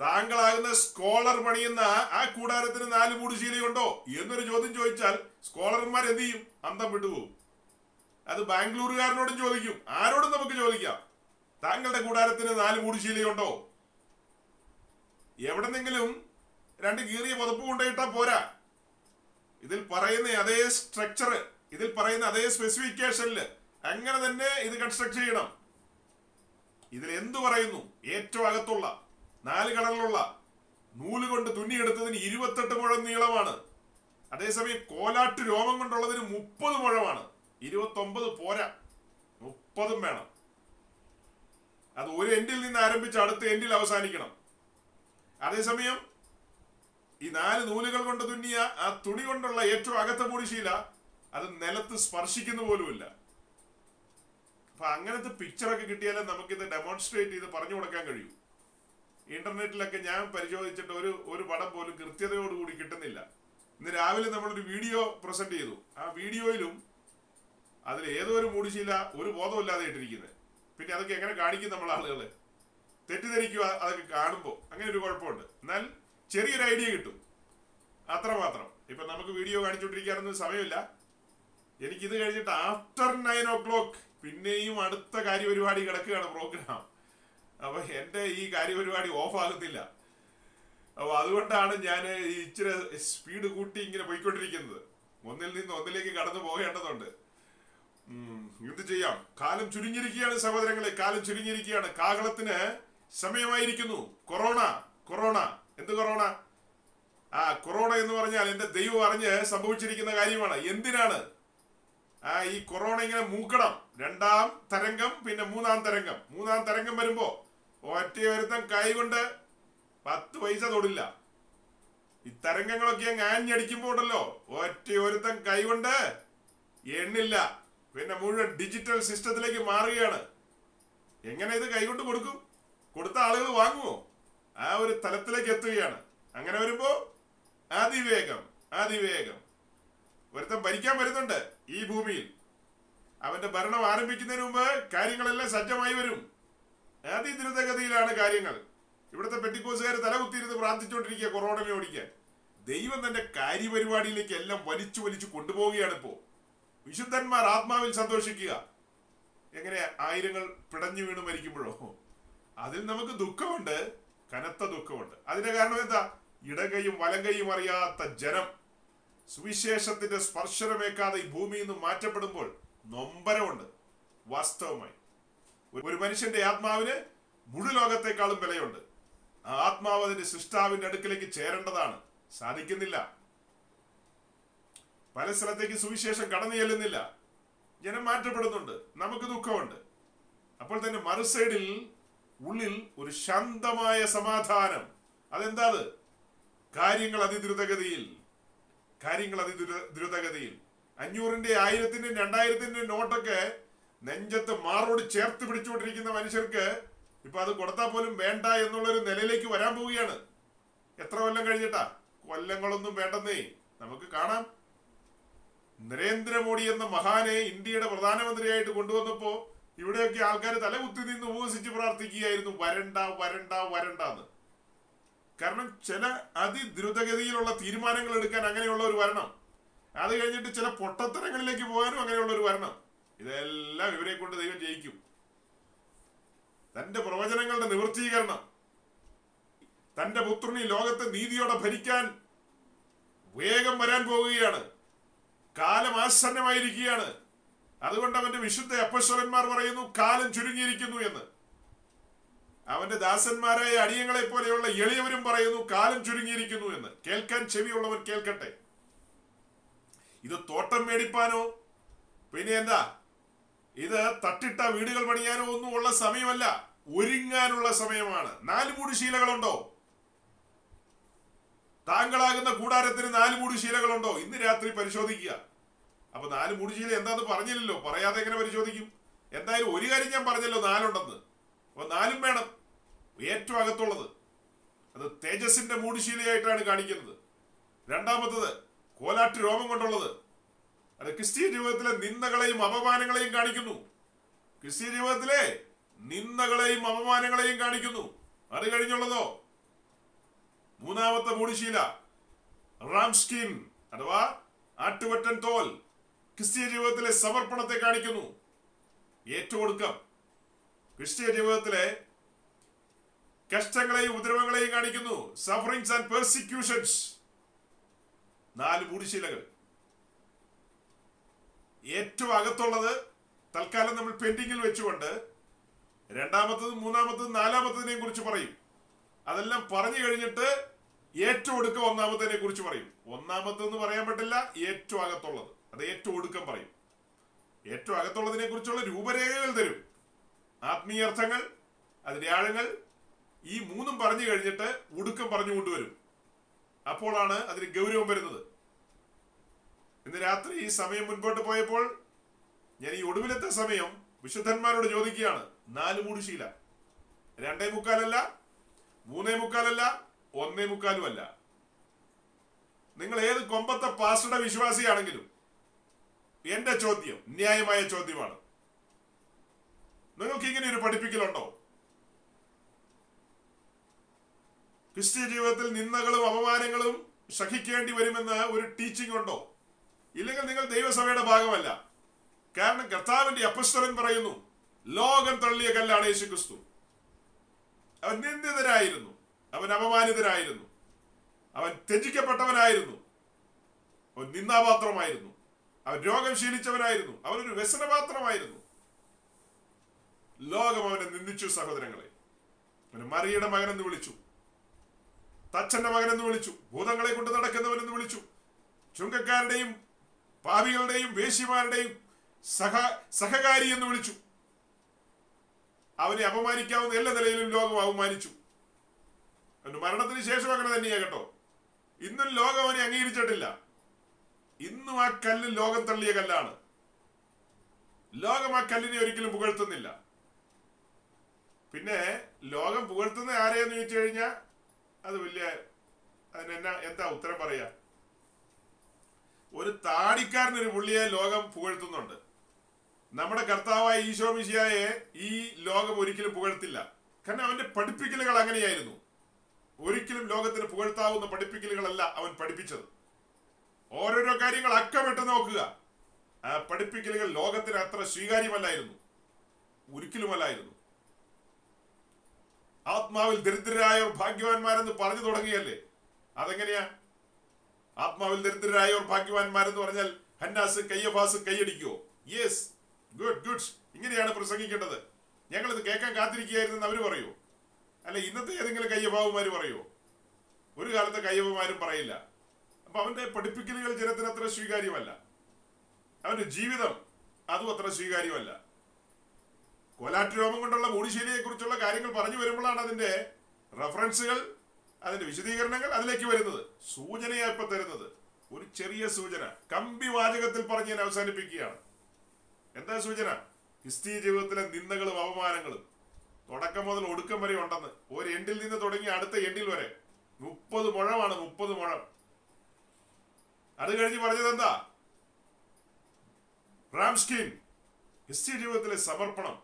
താങ്കളാകുന്ന സ്കോളർ പണിയുന്ന ആ കൂടാരത്തിന് നാല് മൂടുശീലയുണ്ടോ എന്നൊരു ചോദ്യം ചോദിച്ചാൽ സ്കോളർമാർ എന്ത് ചെയ്യും? അന്തം വിട്ടുപോകും. അത് ബാംഗ്ലൂരുകാരനോടും ചോദിക്കും. ആരോടും നമുക്ക് ചോദിക്കാം. താങ്കളുടെ കൂടാരത്തിന് നാല് മൂടുശീലയുണ്ടോ എവിടെന്നെങ്കിലും രണ്ട് കീറിയ പുതപ്പ് കൊണ്ടുപോയിട്ടാ പോരാ. ഇതിൽ പറയുന്ന അതേ സ്ട്രക്ചർ ഇതിൽ പറയുന്ന അതേ സ്പെസിഫിക്കേഷനിൽ അങ്ങനെ തന്നെ ഇത് കൺസ്ട്രക്ട് ചെയ്യണം. ഇതിൽ എന്തു പറയുന്നു? ഏറ്റവും അകത്തുള്ള നാല് കളറിലുള്ള നൂൽ കൊണ്ട് തുന്നിയെടുത്തതിന് ഇരുപത്തെട്ട് മുഴം നീളമാണ്. അതേസമയം കോലാട്ട് രോമം കൊണ്ടുള്ളതിന് മുപ്പത് മുഴമാണ്. ഇരുപത്തൊമ്പത് പോരാ. മുപ്പതും വേണം. അത് ഒരു എൻഡിൽ നിന്ന് ആരംഭിച്ച് അടുത്ത എൻഡിൽ അവസാനിക്കണം. അതേസമയം ഈ നാല് നൂലുകൾ കൊണ്ട് തുന്നിയ ആ തുണി കൊണ്ടുള്ള ഏറ്റവും അകത്ത മൂടിശീല അത് നിലത്ത് സ്പർശിക്കുന്ന പോലുമില്ല. അപ്പൊ അങ്ങനത്തെ പിക്ചറൊക്കെ കിട്ടിയാലേ നമുക്കിത് ഡെമോൺസ്ട്രേറ്റ് ചെയ്ത് പറഞ്ഞു കൊടുക്കാൻ കഴിയൂ. ഇന്റർനെറ്റിലൊക്കെ ഞാൻ പരിശോധിച്ചിട്ട് ഒരു ഒരു പടം പോലും കൃത്യതയോടുകൂടി കിട്ടുന്നില്ല. ഇന്ന് രാവിലെ നമ്മളൊരു വീഡിയോ പ്രസന്റ് ചെയ്തു. ആ വീഡിയോയിലും അതിൽ ഏതോ ഒരു മൂടിശീല ഒരു ബോധമില്ലാതെ ഇട്ടിരിക്കുന്നത് പിന്നെ അതൊക്കെ എങ്ങനെ കാണിക്കും നമ്മൾ ആളുകൾ തെറ്റിദ്ധരിക്കുക അതൊക്കെ കാണുമ്പോൾ അങ്ങനെ ഒരു കുഴപ്പമുണ്ട്. എന്നാൽ ചെറിയൊരു ഐഡിയ കിട്ടും. അത്രമാത്രം. ഇപ്പൊ നമുക്ക് വീഡിയോ കാണിച്ചുകൊണ്ടിരിക്കാനൊന്നും സമയമില്ല. എനിക്കിത് കഴിഞ്ഞിട്ട് ആഫ്റ്റർ നയൻ ഓ ക്ലോക്ക് പിന്നെയും അടുത്ത കാര്യപരിപാടി കിടക്കുകയാണ് പ്രോഗ്രാം. അപ്പൊ എന്റെ ഈ കാര്യപരിപാടി ഓഫ് ആകുന്നില്ല അപ്പൊ അതുകൊണ്ടാണ് ഞാൻ ഇച്ചിരി സ്പീഡ് കൂട്ടി ഇങ്ങനെ പോയിക്കൊണ്ടിരിക്കുന്നത്. ഒന്നിൽ നിന്ന് ഒന്നിലേക്ക് കടന്നു പോകേണ്ടതുണ്ട്. എന്ത് ചെയ്യാം? കാലം ചുരുങ്ങിയിരിക്കുകയാണ് സഹോദരങ്ങളെ കാലം ചുരുങ്ങിയിരിക്കുകയാണ്. കാഹളത്തിന് സമയമായിരിക്കുന്നു. Corona corona. എന്ത് കൊറോണ? ആ കൊറോണ എന്ന് പറഞ്ഞാൽ എന്റെ ദൈവം അറിഞ്ഞ് സംഭവിച്ചിരിക്കുന്ന കാര്യമാണ്. എന്തിനാണ്? ആ ഈ കൊറോണ ഇങ്ങനെ മൂക്കണം. രണ്ടാം തരംഗം പിന്നെ മൂന്നാം തരംഗം. മൂന്നാം തരംഗം വരുമ്പോ ഒറ്റ ഒരുത്തൻ കൈകൊണ്ട് പത്ത് പൈസ തൊടില്ല. ഈ തരംഗങ്ങളൊക്കെ ആഞ്ഞടിക്കുമ്പോ ഉണ്ടല്ലോ. ഒറ്റ ഒരുത്തൻ കൈകൊണ്ട് എണ്ണില്ല. പിന്നെ മുഴുവൻ ഡിജിറ്റൽ സിസ്റ്റത്തിലേക്ക് മാറുകയാണ്. എങ്ങനെ ഇത് കൈകൊണ്ട് കൊടുക്കും? കൊടുത്ത ആളുകൾ വാങ്ങുമോ? ആ ഒരു തലത്തിലേക്ക് എത്തുകയാണ്. അങ്ങനെ വരുമ്പോ അതിവേഗം അതിവേഗം. ഒരുത്തൻ ഭരിക്കാൻ വരുന്നുണ്ട് ഈ ഭൂമിയിൽ. അവന്റെ ഭരണം ആരംഭിക്കുന്നതിന് മുമ്പ് കാര്യങ്ങളെല്ലാം സജ്ജമായി വരും. അതിദ്രുതഗതിയിലാണ് കാര്യങ്ങൾ? ഇവിടുത്തെ പെട്ടിക്കോസുകാർ തലകുത്തിയിരുന്ന് പ്രാർത്ഥിച്ചുകൊണ്ടിരിക്കുക കൊറോണനെ ഓടിക്കാൻ. ദൈവം തന്റെ കാര്യപരിപാടിയിലേക്ക് എല്ലാം വലിച്ചു വലിച്ചു കൊണ്ടുപോവുകയാണ് വിശുദ്ധന്മാർ ആത്മാവിൽ സന്തോഷിക്കുക. എങ്ങനെ ആയിരങ്ങൾ പിടഞ്ഞു വീണ് മരിക്കുമ്പോഴോ? അതിൽ നമുക്ക് ദുഃഖമുണ്ട് കനത്ത ദുഃഖമുണ്ട്. അതിന്റെ കാരണം എന്താ? ഇടകയും വലങ്കയും അറിയാത്ത ജനം. സുവിശേഷത്തിന്റെ സ്പർശനമേക്കാതെ ഈ ഭൂമിയിൽ നിന്ന് മാറ്റപ്പെടുമ്പോൾ നൊമ്പരമുണ്ട്. വാസ്തവമായി. ഒരു- മനുഷ്യന്റെ ആത്മാവിന് മുഴുലോകത്തെക്കാളും വിലയുണ്ട്. ആ ആത്മാവ് അതിന്റെ സൃഷ്ടാവിന്റെ അടുക്കിലേക്ക് ചേരേണ്ടതാണ്. സാധിക്കുന്നില്ല. പല സ്ഥലത്തേക്ക് സുവിശേഷം കടന്നു ചെല്ലുന്നില്ല. ജനം മാറ്റപ്പെടുന്നുണ്ട്. നമുക്ക് ദുഃഖമുണ്ട്. അപ്പോൾ തന്നെ മറുസൈഡിൽ ഉള്ളിൽ ഒരു ശാന്തമായ സമാധാനം. അതെന്താ അത് കാര്യങ്ങൾ അതിദ്രുതഗതിയിൽ. കാര്യങ്ങൾ അതിദ്രുതഗതിയിൽ ദ്രുതഗതിയിൽ. അഞ്ഞൂറിന്റെ ആയിരത്തിന്റെ രണ്ടായിരത്തിന്റെ നോട്ടൊക്കെ നെഞ്ചത്ത് മാറോട് ചേർത്ത് പിടിച്ചുകൊണ്ടിരിക്കുന്ന മനുഷ്യർക്ക് ഇപ്പൊ അത് കൊടുത്താൽ പോലും വേണ്ട എന്നുള്ളൊരു നിലയിലേക്ക് വരാൻ പോവുകയാണ്. എത്ര കൊല്ലം കഴിഞ്ഞിട്ടാ? കൊല്ലങ്ങളൊന്നും വേണ്ടെന്നേ. നമുക്ക് കാണാം. നരേന്ദ്രമോദി എന്ന മഹാനെ ഇന്ത്യയുടെ പ്രധാനമന്ത്രിയായിട്ട് കൊണ്ടുവന്നപ്പോ ഇവിടെയൊക്കെ ആൾക്കാർ തലകുത്തി നിന്ന് ഉപവസിച്ച് പ്രാർത്ഥിക്കുകയായിരുന്നു വരണ്ട വരണ്ട വരണ്ട എന്ന് കാരണം ചില അതിദ്രുതഗതിയിലുള്ള തീരുമാനങ്ങൾ എടുക്കാൻ അങ്ങനെയുള്ള ഒരു വരണം അത് കഴിഞ്ഞിട്ട് ചില പൊട്ടത്തരങ്ങളിലേക്ക് പോകാനും അങ്ങനെയുള്ള ഒരു വരണം ഇതെല്ലാം ഇവരെ കൊണ്ട് ദൈവം ജയിക്കും. തന്റെ പ്രവചനങ്ങളുടെ നിവൃത്തീകരണം തന്റെ പുത്രനി ലോകത്തെ നീതിയോടെ ഭരിക്കാൻ വേഗം വരാൻ പോവുകയാണ്. കാലം ആസന്നമായിരിക്കുകയാണ്. അതുകൊണ്ട് അവന്റെ വിശുദ്ധ അപ്പശ്വരന്മാർ പറയുന്നു കാലം ചുരുങ്ങിയിരിക്കുന്നു എന്ന്. അവന്റെ ദാസന്മാരായ അടിയങ്ങളെ പോലെയുള്ള എളിയവരും പറയുന്നു കാലം ചുരുങ്ങിയിരിക്കുന്നു എന്ന്. കേൾക്കാൻ ചെവിയുള്ളവൻ കേൾക്കട്ടെ. ഇത് തോട്ടം മേടിപ്പാനോ? പിന്നെ എന്താ? ഇത് തട്ടിട്ട വീടുകൾ പണിയാനോ ഒന്നും ഉള്ള സമയമല്ല. ഒരുങ്ങാനുള്ള സമയമാണ്. നാല് മൂടി ശീലകളുണ്ടോ? താങ്കളാകുന്ന കൂടാരത്തിന് നാല് മൂടി ശീലകളുണ്ടോ? ഇന്ന് രാത്രി പരിശോധിക്കുക. അപ്പൊ നാല് മൂടി ശീല എന്താന്ന് പറഞ്ഞില്ലല്ലോ. പറയാതെ എങ്ങനെ പരിശോധിക്കും? എന്തായാലും ഒരു കാര്യം ഞാൻ പറഞ്ഞല്ലോ നാലുണ്ടെന്ന്. അപ്പൊ നാലും വേണം. ഏറ്റവും അകത്തുള്ളത്. അത് തേജസിന്റെ മൂടുശീലയായിട്ടാണ് കാണിക്കുന്നത്. രണ്ടാമത്തത് കോലാട്ട് രോമം കൊണ്ടുള്ളത്. അത് ക്രിസ്ത്യൻ ജീവിതത്തിലെ നിന്ദകളെയും അപമാനങ്ങളെയും കാണിക്കുന്നു. ക്രിസ്ത്യൻ ജീവിതത്തിലെ നിന്ദകളെയും അപമാനങ്ങളെയും കാണിക്കുന്നു. അത് കഴിഞ്ഞുള്ളതോ? മൂന്നാമത്തെ മൂടിശീല. റാംസ്കിൻ അഥവാ ആട്ടുവറ്റൻ തോൽ ക്രിസ്തീയ ജീവിതത്തിലെ സമർപ്പണത്തെ കാണിക്കുന്നു. ഏറ്റുകൊടുക്കം ക്രിസ്തീയ ജീവിതത്തിലെ കഷ്ടങ്ങളെയും ഉപദ്രവങ്ങളെയും കാണിക്കുന്നു. Sufferings and persecutions. നാല് മൂടുശീലകൾ. ഏറ്റവും അകത്തുള്ളത് തൽക്കാലം നമ്മൾ പെൻഡിങ്ങിൽ വെച്ചുകൊണ്ട് രണ്ടാമത്തതും മൂന്നാമത്തതും നാലാമത്തതിനെയും കുറിച്ച് പറയും. അതെല്ലാം പറഞ്ഞു കഴിഞ്ഞിട്ട് ഏറ്റവും ഒടുക്കം ഒന്നാമത്തതിനെ കുറിച്ച് പറയും. ഒന്നാമത്തെന്ന് പറയാൻ പറ്റില്ല ഏറ്റവും അകത്തുള്ളത്. അത് ഏറ്റവും ഒടുക്കം പറയും. ഏറ്റവും അകത്തുള്ളതിനെ കുറിച്ചുള്ള രൂപരേഖകൾ തരും. ആത്മീയർത്ഥങ്ങൾ അതിന്റെ ആഴങ്ങൾ ഈ മൂന്നും പറഞ്ഞു കഴിഞ്ഞിട്ട് ഒടുക്കം പറഞ്ഞു കൊണ്ടുവരും. അപ്പോഴാണ് അതിന് ഗൗരവം വരുന്നത്. ഇന്ന് രാത്രി ഈ സമയം മുൻപോട്ട് പോയപ്പോൾ ഞാൻ ഈ ഒടുവിലത്തെ സമയം വിശുദ്ധന്മാരോട് ചോദിക്കുകയാണ്. നാല് മൂടുശീല. രണ്ടേ മുക്കാലല്ല മൂന്നേ മുക്കാലല്ല ഒന്നേ മുക്കാലും അല്ല. നിങ്ങൾ ഏത് കൊമ്പത്തെ പാസ്റ്ററുടെ വിശ്വാസിയാണെങ്കിലും എന്റെ ചോദ്യം ന്യായമായ ചോദ്യമാണ്. നിങ്ങൾക്ക് ഇങ്ങനെ ഒരു പഠിപ്പിക്കലുണ്ടോ? ക്രിസ്ത്യ ജീവിതത്തിൽ നിന്ദകളും അപമാനങ്ങളും സഹിക്കേണ്ടി വരുമെന്ന് ഒരു ടീച്ചിങ് ഉണ്ടോ? ഇല്ലെങ്കിൽ നിങ്ങൾ ദൈവസഭയുടെ ഭാഗമല്ല. കാരണം കർത്താവിന്റെ അപ്പസ്തലൻ പറയുന്നു ലോകം തള്ളിയ കല്ലാണ് യേശു ക്രിസ്തു അവൻ നിന്ദിതരായിരുന്നു. അവൻ അപമാനിതരായിരുന്നു. അവൻ ത്യജിക്കപ്പെട്ടവനായിരുന്നു. അവൻ നിന്ദാപാത്രമായിരുന്നു. അവൻ രോഗം ശീലിച്ചവനായിരുന്നു. അവനൊരു വ്യസനപാത്രമായിരുന്നു. ലോകം അവനെ നിന്ദിച്ചു സഹോദരങ്ങളെ. അവന് മറിയുടെ മകനെന്ന് വിളിച്ചു. തച്ചന്റെ മകനെന്ന് വിളിച്ചു. ഭൂതങ്ങളെ കൊണ്ട് നടക്കുന്നവനെന്ന് വിളിച്ചു. ചുങ്കക്കാരുടെയും പാപികളുടെയും വേശ്യമാരുടെയും സഹ സഹകാരി എന്ന് വിളിച്ചു. അവനെ അപമാനിക്കാവുന്ന എല്ലാ നിലയിലും ലോകം അപമാനിച്ചു അവന് മരണത്തിന് ശേഷം അങ്ങനെ തന്നെയാ കേട്ടോ. ഇന്നും ലോകം അവനെ അംഗീകരിച്ചിട്ടില്ല. ഇന്നും ആ കല്ല് ലോകം തള്ളിയ കല്ലാണ്. ലോകം ആ കല്ലിനെ ഒരിക്കലും പുകഴ്ത്തുന്നില്ല. പിന്നെ ലോകം പുകഴ്ത്തുന്ന ആരെയെന്ന് ചോദിച്ചു കഴിഞ്ഞാൽ അത് വലിയ അതിന് എന്നാ എന്താ ഉത്തരം പറയാ? ഒരു താടിക്കാരനൊരു പുള്ളിയെ ലോകം പുകഴ്ത്തുന്നുണ്ട്. നമ്മുടെ കർത്താവായ ഈശോ മിശിയായെ ഈ ലോകം ഒരിക്കലും പുകഴ്ത്തില്ല. കാരണം അവന്റെ പഠിപ്പിക്കലുകൾ അങ്ങനെയായിരുന്നു. ഒരിക്കലും ലോകത്തിന് പുകഴ്ത്താവുന്ന പഠിപ്പിക്കലുകളല്ല അവൻ പഠിപ്പിച്ചത്. ഓരോരോ കാര്യങ്ങൾ അക്കമിട്ട് നോക്കുക. ആ പഠിപ്പിക്കലുകൾ ലോകത്തിന് അത്ര സ്വീകാര്യമല്ലായിരുന്നു. ഒരിക്കലുമല്ലായിരുന്നു. ആത്മാവിൽ ദരിദ്രരായവർ ഭാഗ്യവാന്മാരെന്ന് പറഞ്ഞു തുടങ്ങിയല്ലേ? അതെങ്ങനെയാ? ആത്മാവിൽ ദരിദ്രരായവർ ഭാഗ്യവാന്മാരെന്ന് പറഞ്ഞാൽ ഹന്നാസ് കയ്യഫാസ് കൈയടിക്കുവോ? യെസ് ഗുഡ് ഗുഡ് ഇങ്ങനെയാണ് പ്രസംഗിക്കേണ്ടത്. ഞങ്ങളിത് കേൾക്കാൻ കാത്തിരിക്കുകയായിരുന്നു അവർ പറയൂ? അല്ല ഇന്നത്തെ ഏതെങ്കിലും കയ്യഭാവുമാര് പറയോ? ഒരു കാലത്തെ കയ്യവമാരും പറയില്ല. അപ്പൊ അവന്റെ പഠിപ്പിക്കലുകൾ ജനത്തിന് അത്ര സ്വീകാര്യമല്ല. അവന്റെ ജീവിതം അതും അത്ര സ്വീകാര്യമല്ല. കോലാറ്റ് രോമം കൊണ്ടുള്ള മൂടിശ്ശേരിയെ കുറിച്ചുള്ള കാര്യങ്ങൾ പറഞ്ഞു വരുമ്പോഴാണ് അതിന്റെ റെഫറൻസുകൾ അതിന്റെ വിശദീകരണങ്ങൾ അതിലേക്ക് വരുന്നത്. സൂചനയാ ഇപ്പൊ തരുന്നത്. ഒരു ചെറിയ സൂചന. കമ്പി വാചകത്തിൽ പറഞ്ഞ് ഞാൻ അവസാനിപ്പിക്കുകയാണ്. എന്താ സൂചന? ക്രിസ്തീയ ജീവിതത്തിലെ നിന്ദകളും അപമാനങ്ങളും. തുടക്കം മുതൽ ഒടുക്കം വരെ ഉണ്ടെന്ന്. ഒരു എൻഡിൽ നിന്ന് തുടങ്ങി അടുത്ത എൻഡിൽ വരെ. മുപ്പത് മുഴമാണ് മുപ്പത് മുഴം. അത് കഴിഞ്ഞ് പറഞ്ഞത് എന്താ? റാംസ്കിൻ ക്രിസ്തീയ ജീവിതത്തിലെ സമർപ്പണം.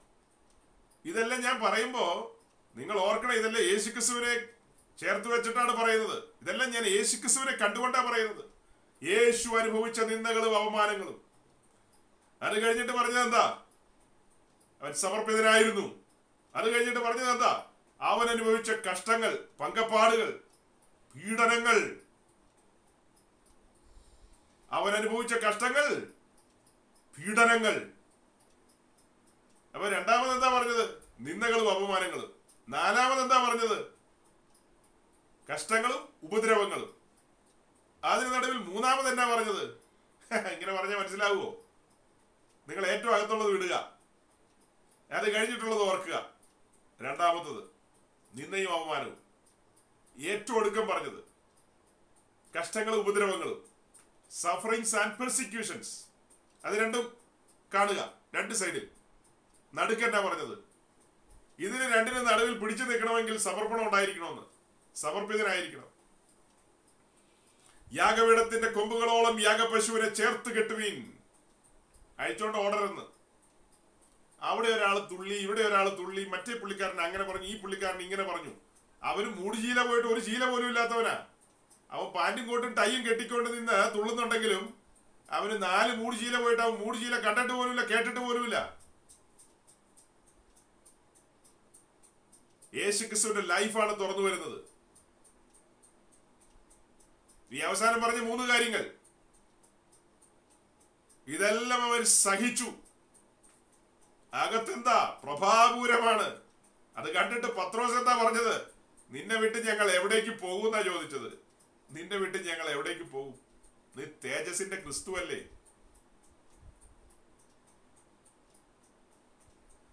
ഇതെല്ലാം ഞാൻ പറയുമ്പോ നിങ്ങൾ ഓർക്കണം ഇതെല്ലാം യേശുക്രിസ്തുവിനെ ചേർത്ത് വെച്ചിട്ടാണ് പറയുന്നത്. ഇതെല്ലാം ഞാൻ യേശു ക്രിസ്തുവിനെ കണ്ടുകൊണ്ടാണ് പറയുന്നത്. യേശു അനുഭവിച്ച നിന്ദകളും അവമാനങ്ങളും അത് കഴിഞ്ഞിട്ട് പറഞ്ഞത് എന്താ? അവൻ സമർപ്പിതനായിരുന്നു. അത് കഴിഞ്ഞിട്ട് പറഞ്ഞത് എന്താ? അവൻ അനുഭവിച്ച കഷ്ടങ്ങൾ പങ്കപ്പാടുകൾ പീഡനങ്ങൾ. അവൻ അനുഭവിച്ച കഷ്ടങ്ങൾ പീഡനങ്ങൾ. അപ്പൊ രണ്ടാമത് എന്താ പറഞ്ഞത്? നിന്ദകളും അപമാനങ്ങളും. നാലാമത് എന്താ പറഞ്ഞത്? കഷ്ടങ്ങളും ഉപദ്രവങ്ങളും. അതിന് നടുവിൽ മൂന്നാമത് എന്നാ പറഞ്ഞത്? ഇങ്ങനെ പറഞ്ഞാൽ മനസ്സിലാവുമോ നിങ്ങൾ ഏറ്റവും അകത്തുള്ളത് വിടുക. അത് കഴിഞ്ഞിട്ടുള്ളത് ഓർക്കുക. രണ്ടാമത്തത് നിന്നയും അവമാനവും ഏറ്റവും ഒടുക്കം പറഞ്ഞത് കഷ്ടങ്ങളും ഉപദ്രവങ്ങളും സഫറിങ്സ് ആൻഡ് പെർസിക്യൂഷൻസ് അത് രണ്ടും കാണുക രണ്ട് സൈഡിൽ. നടുക്കെന്നാ പറഞ്ഞത്? ഇതിന് രണ്ടിനും നടുവിൽ പിടിച്ചു നിൽക്കണമെങ്കിൽ സമർപ്പണം ഉണ്ടായിരിക്കണമെന്ന്. സമർപ്പിതനായിരിക്കണം. യാഗപീഠത്തിന്റെ കൊമ്പുകളോളം യാഗപശുവിനെ ചേർത്ത് കെട്ടുവീൻ. അയച്ചോണ്ട് ഓർഡറെന്ന് അവിടെ ഒരാൾ തുള്ളി ഇവിടെ ഒരാൾ തുള്ളി മറ്റേ പുള്ളിക്കാരൻ അങ്ങനെ പറഞ്ഞു ഈ പുള്ളിക്കാരൻ ഇങ്ങനെ പറഞ്ഞു. അവന് മൂട് ശീല പോയിട്ട് ഒരു ശീല പോലും ഇല്ലാത്തവനാ. അവൻ പാന്റും കോട്ടും ടൈയും കെട്ടിക്കൊണ്ട് നിന്ന് തുള്ളുന്നുണ്ടെങ്കിലും അവന് നാല് മൂട് ശീല പോയിട്ട് അവൻ മൂട് ശീല കണ്ടിട്ട് പോലുമില്ല കേട്ടിട്ട് പോലുമില്ല. യേശുക്രിസ്തുവിന്റെ ലൈഫാണ് തുറന്നു വരുന്നത്. ഈ അവസാനം പറഞ്ഞ മൂന്ന് കാര്യങ്ങൾ. ഇതെല്ലാം അവർ സഹിച്ചു. അകത്തെന്താ? പ്രഭാപൂരമാണ്. അത് കണ്ടിട്ട് പത്രോസ് എന്താ പറഞ്ഞത്? നിന്നെ വിട്ട് ഞങ്ങൾ എവിടേക്ക് പോകുന്നാ ചോദിച്ചത്? നിന്നെ വിട്ട് ഞങ്ങൾ എവിടേക്ക് പോകും? നീ തേജസിന്റെ ക്രിസ്തു അല്ലേ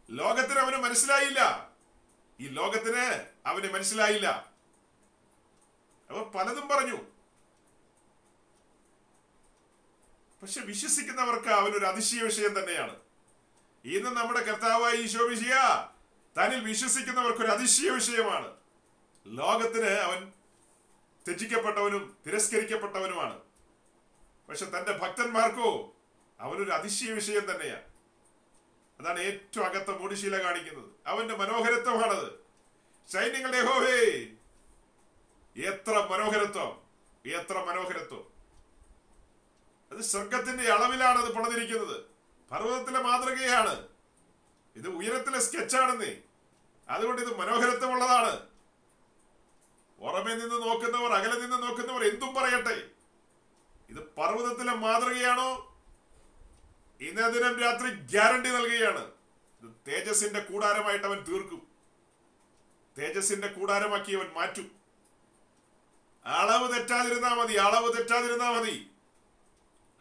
ലോകത്തിന് അവന് മനസ്സിലായില്ല. ഈ ലോകത്തിന് അവന് മനസ്സിലായില്ല. അവർ പലതും പറഞ്ഞു. പക്ഷെ വിശ്വസിക്കുന്നവർക്ക് അവനൊരു അതിശയ വിഷയം തന്നെയാണ്. ഇന്ന് നമ്മുടെ കർത്താവായ ഈശോ വിഷയ തന്നിൽ വിശ്വസിക്കുന്നവർക്ക് ഒരു അതിശയ വിഷയമാണ്. ലോകത്തിന് അവൻ ത്യജിക്കപ്പെട്ടവനും തിരസ്കരിക്കപ്പെട്ടവനുമാണ്. പക്ഷെ തന്റെ ഭക്തന്മാർക്കോ അവനൊരു അതിശയ വിഷയം തന്നെയാണ്. അതാണ് ഏറ്റവും അകത്ത മൂടിശീല കാണിക്കുന്നത്. അവന്റെ മനോഹരത്വമാണത്. സൈന്യങ്ങളുടെ ഹോഹേ എത്ര മനോഹരത്വം എത്ര മനോഹരത്വം. അത് സ്വർഗത്തിന്റെ അളവിലാണ് അത് പണിതിരിക്കുന്നത്. പർവതത്തിലെ മാതൃകയാണ്. ഇത് ഉയരത്തിലെ സ്കെച്ചാണെന്നേ അതുകൊണ്ട് ഇത് മനോഹരത്വമുള്ളതാണ്. പുറമെ നിന്ന് നോക്കുന്നവർ അകലെ നിന്ന് നോക്കുന്നവർ എന്തും പറയട്ടെ. ഇത് പർവതത്തിലെ മാതൃകയാണോ? ഇന്നേ ദിനം രാത്രി ഗ്യാരണ്ടി നൽകുകയാണ്. ഇത് തേജസിന്റെ കൂടാരമായിട്ട് അവൻ തീർക്കും. തേജസിന്റെ കൂടാരമാക്കി അവൻ മാറ്റും. അളവ് തെറ്റാതിരുന്നാ മതി അളവ് തെറ്റാതിരുന്നാ മതി.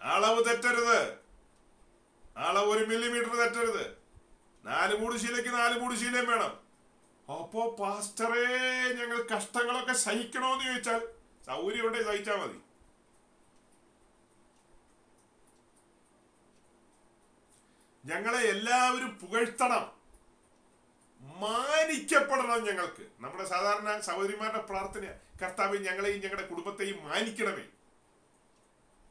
അളവ് തെറ്റരുത്. അളവ് ഒരു മില്ലിമീറ്റർ തെറ്റരുത്. നാല് മൂടുശീലയ്ക്ക് നാല് മൂടുശീലയും വേണം. അപ്പോ പാസ്റ്ററേ ഞങ്ങൾ കഷ്ടങ്ങളൊക്കെ സഹിക്കണോന്ന് ചോദിച്ചാൽ സൗകര്യം ഉണ്ടെങ്കിൽ സഹിച്ചാൽ മതി. ഞങ്ങളെ എല്ലാവരും പുകഴ്ത്തണം. മാനിക്കപ്പെടണം ഞങ്ങൾക്ക്. നമ്മുടെ സാധാരണ സഹോദരിമാരുടെ പ്രാർത്ഥന കർത്താവ് ഞങ്ങളെയും ഞങ്ങളുടെ കുടുംബത്തെയും മാനിക്കണമേ.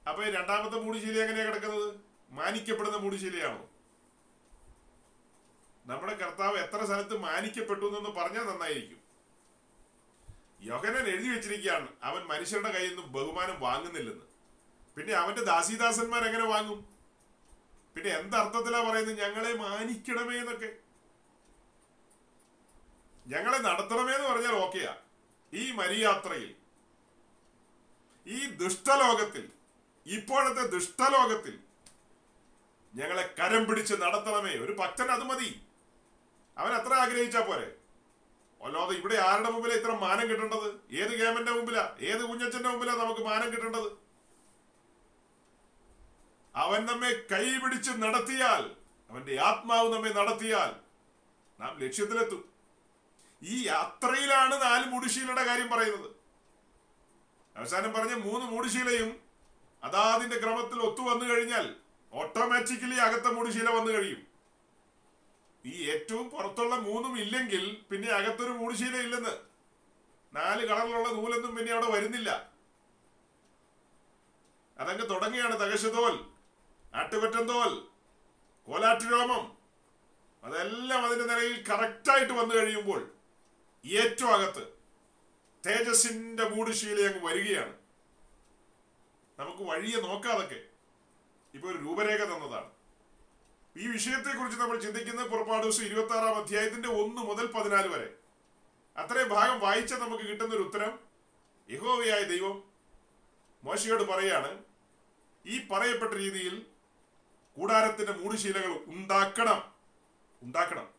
അപ്പൊ രണ്ടാമത്തെ മൂടിശീല എങ്ങനെയാ കിടക്കുന്നത്? മാനിക്കപ്പെടുന്ന മൂടിശീലയാണോ? നമ്മുടെ കർത്താവ് എത്ര സ്ഥലത്ത് മാനിക്കപ്പെട്ടു എന്നൊന്ന് പറഞ്ഞാൽ നന്നായിരിക്കും. യോഗനൻ എഴുതി വെച്ചിരിക്കുകയാണ് അവൻ മനുഷ്യരുടെ കയ്യിൽ നിന്നും ബഹുമാനം വാങ്ങുന്നില്ലെന്ന്. പിന്നെ അവന്റെ ദാസീദാസന്മാർ എങ്ങനെ വാങ്ങും? പിന്നെ എന്തർത്ഥത്തിലാ പറയുന്നത്? ഞങ്ങളെ മാനിക്കണമേ എന്നൊക്കെ. ഞങ്ങളെ നടത്തണമേ എന്ന് പറഞ്ഞാൽ ഓക്കെയാ. ഈ മരിയാത്രയിൽ ഈ ദുഷ്ടലോകത്തിൽ ഇപ്പോഴത്തെ ദുഷ്ടലോകത്തിൽ ഞങ്ങളെ കരം പിടിച്ച് നടത്തണമേ. ഒരു ഭക്തൻ അത് മതി. അവൻ അത്ര ആഗ്രഹിച്ചാ പോരെ. അല്ലാതെ ഇവിടെ ആരുടെ മുമ്പിലാ ഇത്ര മാനം കിട്ടേണ്ടത്? ഏത് ഗേമന്റെ മുമ്പിലാ? ഏത് കുഞ്ഞച്ചന്റെ മുമ്പിലാ നമുക്ക് മാനം കിട്ടേണ്ടത്? അവൻ നമ്മെ കൈ പിടിച്ച് നടത്തിയാൽ അവന്റെ ആത്മാവ് നമ്മെ നടത്തിയാൽ നാം ലക്ഷ്യത്തിലെത്തും. ഈ യാത്രയിലാണ് നാല് മൂടിശീലയുടെ കാര്യം പറയുന്നത്. അവസാനം പറഞ്ഞ മൂന്ന് മൂടുശീലയും അതാതിന്റെ ക്രമത്തിൽ ഒത്തു വന്നു കഴിഞ്ഞാൽ ഓട്ടോമാറ്റിക്കലി അകത്തെ മൂടുശീല വന്നു കഴിയും. ഈ ഏറ്റവും പുറത്തുള്ള മൂന്നും ഇല്ലെങ്കിൽ പിന്നെ അകത്തൊരു മൂടുശീല ഇല്ലെന്ന്. നാല് കളറിലുള്ള നൂലൊന്നും പിന്നെ അവിടെ വരുന്നില്ല. അതങ്ങ് തുടങ്ങിയാണ് തകശതോൽ ആട്ടുകൊറ്റന്തോൽ കോലാട്ടുരോമം. അതെല്ലാം അതിന്റെ നിലയിൽ കറക്റ്റായിട്ട് വന്നു കഴിയുമ്പോൾ ഏറ്റവും അകത്ത് തേജസിന്റെ മൂടുശീല അങ്ങ് വരികയാണ്. നമുക്ക് വഴിയെ നോക്കാതൊക്കെ ഇപ്പൊ ഒരു രൂപരേഖ തന്നതാണ്. ഈ വിഷയത്തെക്കുറിച്ച് നമ്മൾ ചിന്തിക്കുന്ന പുറപ്പാട് ദിവസം ഇരുപത്തി ആറാം അധ്യായത്തിന്റെ ഒന്ന് മുതൽ പതിനാല് വരെ. അത്രയും ഭാഗം വായിച്ച നമുക്ക് കിട്ടുന്ന ഒരു ഉത്തരം യഹോവയായ ദൈവം മോശയോട് പറയാണ് ഈ പറയപ്പെട്ട രീതിയിൽ കൂടാരത്തിന്റെ മൂടുശീലകൾ ഉണ്ടാക്കണം. ഉണ്ടാക്കണം.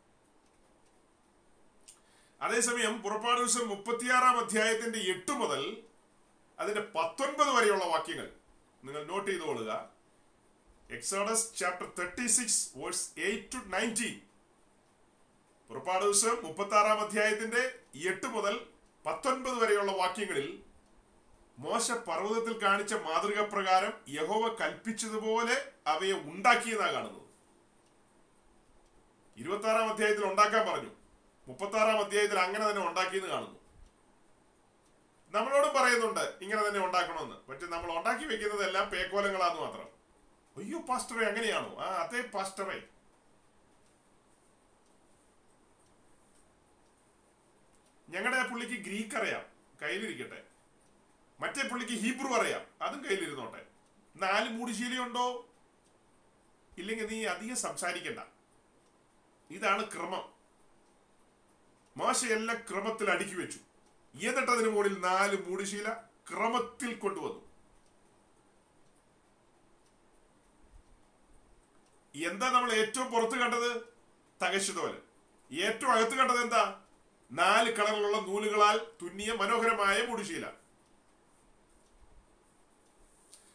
അതേസമയം പുറപ്പാട് ദിവസം മുപ്പത്തിയാറാം അധ്യായത്തിന്റെ എട്ട് മുതൽ അതിന്റെ പത്തൊൻപത് വരെയുള്ള വാക്യങ്ങൾ. നിങ്ങൾ note ചെയ്തുകൊള്ളുക Exodus chapter thirty six verse eight to nineteen പുറപ്പാട് ദിവസം മുപ്പത്തി ആറാം അധ്യായത്തിന്റെ എട്ട് മുതൽ പത്തൊൻപത് വരെയുള്ള വാക്യങ്ങളിൽ മോശ പർവതത്തിൽ കാണിച്ച മാതൃക പ്രകാരം യഹോവ കൽപ്പിച്ചതുപോലെ അവയെ ഉണ്ടാക്കിയെന്നാണ് കാണുന്നത്. ഇരുപത്തി ആറാം അധ്യായത്തിൽ ഉണ്ടാക്കാൻ പറഞ്ഞു. മുപ്പത്തി ആറാം അധ്യായത്തിൽ അങ്ങനെ തന്നെ ഉണ്ടാക്കിയെന്ന് കാണുന്നു. നമ്മളോടും പറയുന്നുണ്ട് ഇങ്ങനെ തന്നെ ഉണ്ടാക്കണമെന്ന്. പക്ഷെ നമ്മൾ ഉണ്ടാക്കി വെക്കുന്നതെല്ലാം പേക്കോലങ്ങളാന്ന് മാത്രം. അയ്യോ പാസ്റ്ററെ അങ്ങനെയാണോ? ആ അതേ പാസ്റ്ററെ. ഞങ്ങളുടെ പുള്ളിക്ക് ഗ്രീക്ക് അറിയാം. കയ്യിലിരിക്കട്ടെ. മറ്റേ പുള്ളിക്ക് ഹീബ്രു അറിയാം. അതും കയ്യിലിരുന്നോട്ടെ. നാല് മൂടിശീലയുണ്ടോ? ഇല്ലെങ്കിൽ നീ അധികം സംസാരിക്കണ്ട. ഇതാണ് ക്രമം. മോശയെല്ലാം ക്രമത്തിൽ അടുക്കി വെച്ചു. എന്നിട്ട് അതിന് മുകളിൽ നാല് മൂടിശീല ക്രമത്തിൽ കൊണ്ടുവന്നു. എന്താ നമ്മൾ ഏറ്റവും പുറത്ത് കണ്ടത്? തകശ്ശതോൽ. ഏറ്റവും അകത്ത് കണ്ടത് എന്താ? നാല് കളറിലുള്ള നൂലുകളാൽ തുന്നിയ മനോഹരമായ മുടിശീല.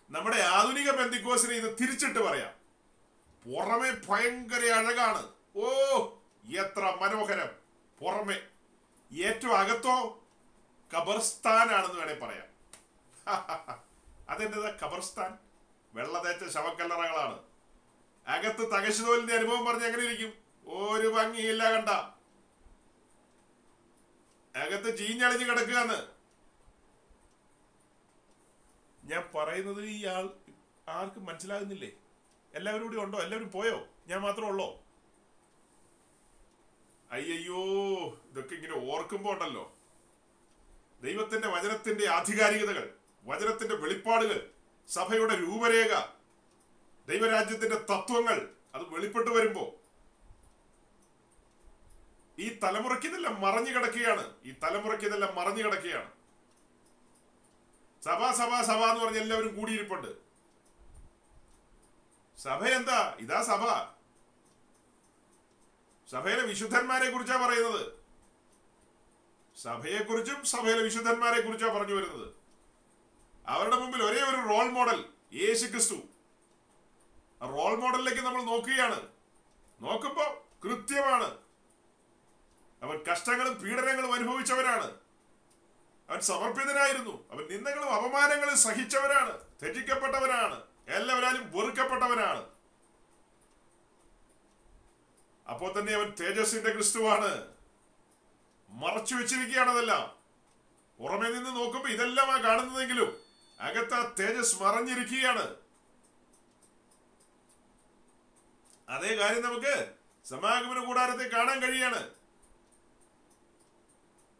നമ്മുടെ ആധുനിക ബന്ധിക്കോസിനെ ഇത് തിരിച്ചിട്ട് പറയാം. പുറമെ ഭയങ്കര അഴകാണ്. ഓ എത്ര മനോഹരം. പുറമെ. ഏറ്റവും അകത്തോ കബർസ്ഥാനാണെന്ന് വേണേ പറയാം. അതെന്താ കബർസ്ഥാൻ വെള്ളതേറ്റ ശവക്കല്ലറകളാണ്. അകത്ത് തകശുതോലിന്റെ അനുഭവം പറഞ്ഞ് എങ്ങനെ ഇരിക്കും? ഒരു ഭംഗിയില്ല കണ്ട. അകത്ത് ചീഞ്ഞളിഞ്ഞ് കിടക്കുകയാണ്. ഞാൻ പറയുന്നത് ഈ ആൾ ആർക്കും മനസ്സിലാകുന്നില്ലേ? എല്ലാവരും കൂടി ഉണ്ടോ? എല്ലാവരും പോയോ? ഞാൻ മാത്രമേ ഉള്ളോ? അയ്യോ ഇതൊക്കെ ഇങ്ങനെ ഓർക്കുമ്പോ ഉണ്ടല്ലോ. ദൈവത്തിന്റെ വചനത്തിന്റെ ആധികാരികതകൾ വചനത്തിന്റെ വെളിപ്പാടുകൾ സഭയുടെ രൂപരേഖ ദൈവരാജ്യത്തിന്റെ തത്വങ്ങൾ അത് വെളിപ്പെട്ടു വരുമ്പോൾ ഈ തലമുറയ്ക്ക് ഇതെല്ലാം മറഞ്ഞു കിടക്കുകയാണ്. ഈ തലമുറയ്ക്ക് ഇതെല്ലാം മറഞ്ഞു കിടക്കുകയാണ്. സഭ സഭ സഭ എന്ന് പറഞ്ഞ എല്ലാവരും കൂടിയിരിപ്പുണ്ട്. സഭ എന്താ ഇതാ സഭ. സഭയിലെ വിശുദ്ധന്മാരെ കുറിച്ചാ പറയുന്നത്. സഭയെക്കുറിച്ചും സഭയിലെ വിശുദ്ധന്മാരെ കുറിച്ചാണ് പറഞ്ഞു വരുന്നത്. അവരുടെ മുമ്പിൽ ഒരേ ഒരു റോൾ മോഡൽ യേശു ക്രിസ്തു റോൾ മോഡലിലേക്ക് നമ്മൾ നോക്കുകയാണ്. നോക്കുമ്പോ കൃത്യമാണ്. അവൻ കഷ്ടങ്ങളും പീഡനങ്ങളും അനുഭവിച്ചവരാണ് അവൻ സമർപ്പിതനായിരുന്നു. അവൻ നിന്ദകളും അപമാനങ്ങളും സഹിച്ചവരാണ് ത്യജിക്കപ്പെട്ടവനാണ് എല്ലാവരാലും വെറുക്കപ്പെട്ടവനാണ്. അപ്പോൾ തന്നെ അവൻ തേജസ്സിന്റെ ക്രിസ്തുവാണ്. മറച്ചു വെച്ചിരിക്കുകയാണ് അതെല്ലാം. പുറമെ നിന്ന് നോക്കുമ്പോ ആ കാണുന്നതെങ്കിലും അകത്ത് ആ തേജസ് മറഞ്ഞിരിക്കുകയാണ്. അതേ കാര്യം നമുക്ക് സമാഗമന കൂടാരത്തെ കാണാൻ കഴിയാണ്.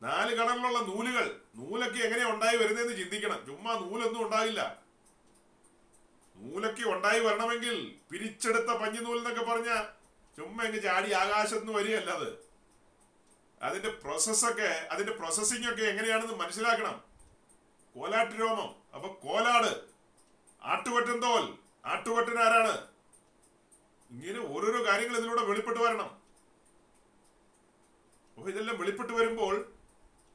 നാല് കടലിലുള്ള നൂലുകൾ നൂലൊക്കെ എങ്ങനെ ഉണ്ടായി വരുന്നതെന്ന് ചിന്തിക്കണം. ചുമ്മാ നൂലൊന്നും ഉണ്ടാകില്ല നൂലൊക്കെ ഉണ്ടായി വരണമെങ്കിൽ പിരിച്ചെടുത്ത പഞ്ഞിനൂൽ എന്നൊക്കെ പറഞ്ഞ ചുമ്മാ എങ്ങ് ചാടി ആകാശത്ത് നിന്ന് വരികയല്ല അത്. അതിന്റെ പ്രോസസ്സൊക്കെ അതിന്റെ പ്രോസസ്സിംഗ് ഒക്കെ എങ്ങനെയാണെന്ന് മനസ്സിലാക്കണം. കോലാട്ട് രോമം. അപ്പൊ കോലാട്. ആട്ടുകൊറ്റൻ തോൽ ആട്ടുകൊറ്റൻ ആരാണ്? ഇങ്ങനെ ഓരോരോ കാര്യങ്ങൾ ഇതിലൂടെ വെളിപ്പെട്ട് വരണം. അപ്പൊ ഇതെല്ലാം വെളിപ്പെട്ട് വരുമ്പോൾ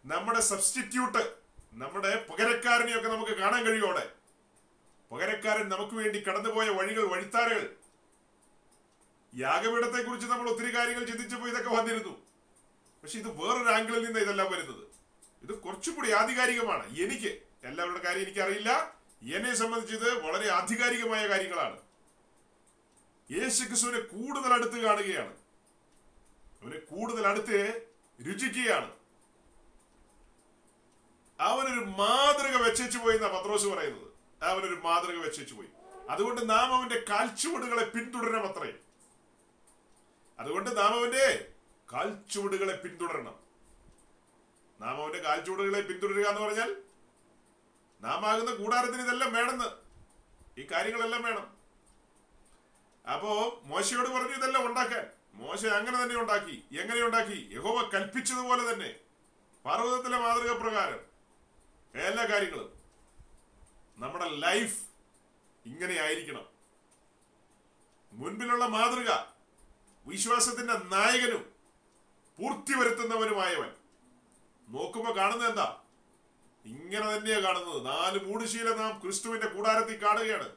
നമ്മുടെ സബ്സ്റ്റിറ്റ്യൂട്ട് നമ്മുടെ പകരക്കാരനെയൊക്കെ നമുക്ക് കാണാൻ കഴിയോടെ പകരക്കാരൻ നമുക്ക് വേണ്ടി കടന്നുപോയ വഴികൾ വഴിത്താരകൾ. യാഗപീഠത്തെ കുറിച്ച് നമ്മൾ ഒത്തിരി കാര്യങ്ങൾ ചിന്തിച്ചപ്പോൾ ഇതൊക്കെ വന്നിരുന്നു. പക്ഷെ ഇത് വേറൊരു ആംഗിളിൽ നിന്ന് ഇതെല്ലാം വരുന്നത്. ഇത് കുറച്ചുകൂടി ആധികാരികമാണ്. എനിക്ക് എല്ലാവരുടെ കാര്യം എനിക്കറിയില്ല. എന്നെ സംബന്ധിച്ച് ഇത് വളരെ ആധികാരികമായ കാര്യങ്ങളാണ്. യേശു ക്രിസ്തുവിനെ കൂടുതൽ അടുത്ത് കാണുകയാണ്. അവനെ കൂടുതൽ അടുത്ത് രുചിക്കുകയാണ്. അവനൊരു മാതൃക വെച്ചു പോയി എന്നാ പത്രോസ് പറയുന്നത്. അവനൊരു മാതൃക വെച്ചു പോയി. അതുകൊണ്ട് നാം അവന്റെ കാൽച്ചുവടുകളെ പിന്തുടരണം അത്രയും അതുകൊണ്ട് നാം അവന്റെ കാൽച്ചുവടുകളെ പിന്തുടരണം. നാം അവന്റെ കാൽച്ചുവടുകളെ പിന്തുടരുക എന്ന് പറഞ്ഞാൽ നാം ആകുന്ന കൂടാരത്തിന് ഇതെല്ലാം വേണമെന്ന്. ഈ കാര്യങ്ങളെല്ലാം വേണം. അപ്പോ മോശയോട് പറഞ്ഞു ഇതെല്ലാം ഉണ്ടാക്കാൻ. മോശ അങ്ങനെ തന്നെ ഉണ്ടാക്കി എങ്ങനെ ഉണ്ടാക്കി? യഹോവ കൽപ്പിച്ചതുപോലെ തന്നെ. പർവതത്തിലെ മാതൃക പ്രകാരം. എല്ലാ കാര്യങ്ങളും. നമ്മുടെ ലൈഫ് ഇങ്ങനെ ആയിരിക്കണം. മുൻപിലുള്ള മാതൃക വിശ്വാസത്തിന്റെ നായകനും പൂർത്തി വരുത്തുന്നവനുമായവൻ നോക്കുമ്പോ കാണുന്നത് എന്താ? ഇങ്ങനെ തന്നെയാ കാണുന്നത്. നാല് മൂടുശീല നാം ക്രിസ്തുവിന്റെ കൂടാരത്തിൽ കാണുകയാണ്.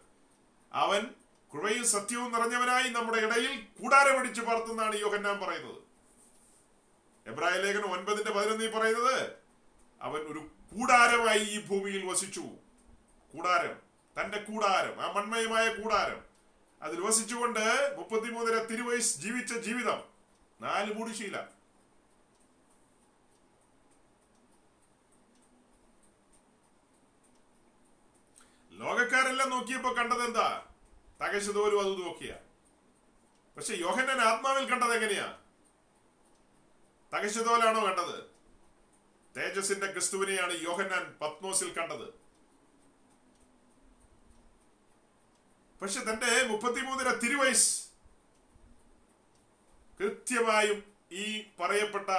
അവൻ കൃപയും സത്യവും നിറഞ്ഞവനായി നമ്മുടെ ഇടയിൽ കൂടാരമടിച്ചു പറത്തുന്നാണ് യോഹന്നാൻ പറയുന്നത്. എബ്രായ ലേഖനം ഒൻപതിന്റെ പതിനൊന്നിൽ പറയുന്നത് അവൻ ഒരു കൂടാരമായി ഈ ഭൂമിയിൽ വസിച്ചു. കൂടാരം തന്റെ കൂടാരം ആ മൺമയമായ കൂടാരം. അതിൽ വസിച്ചുകൊണ്ട് മുപ്പത്തിമൂന്നര തിരുവയസ് ജീവിച്ച ജീവിതം. നാല് മൂടുശീല. ലോകക്കാരെല്ലാം നോക്കിയപ്പോ കണ്ടത് എന്താ? തകശതോരും അത് നോക്കിയ. പക്ഷെ യോഹന്നൻ ആത്മാവിൽ കണ്ടത് എങ്ങനെയാ? തകശതോലാണോ കണ്ടത്? തേജസിന്റെ ക്രിസ്തുവിനെയാണ് യോഹന്നാൻ പത്മോസിൽ കണ്ടത്. പക്ഷെ തന്റെ മുപ്പത്തിമൂന്നര തിരുവയസ് കൃത്യമായും ഈ പറയപ്പെട്ട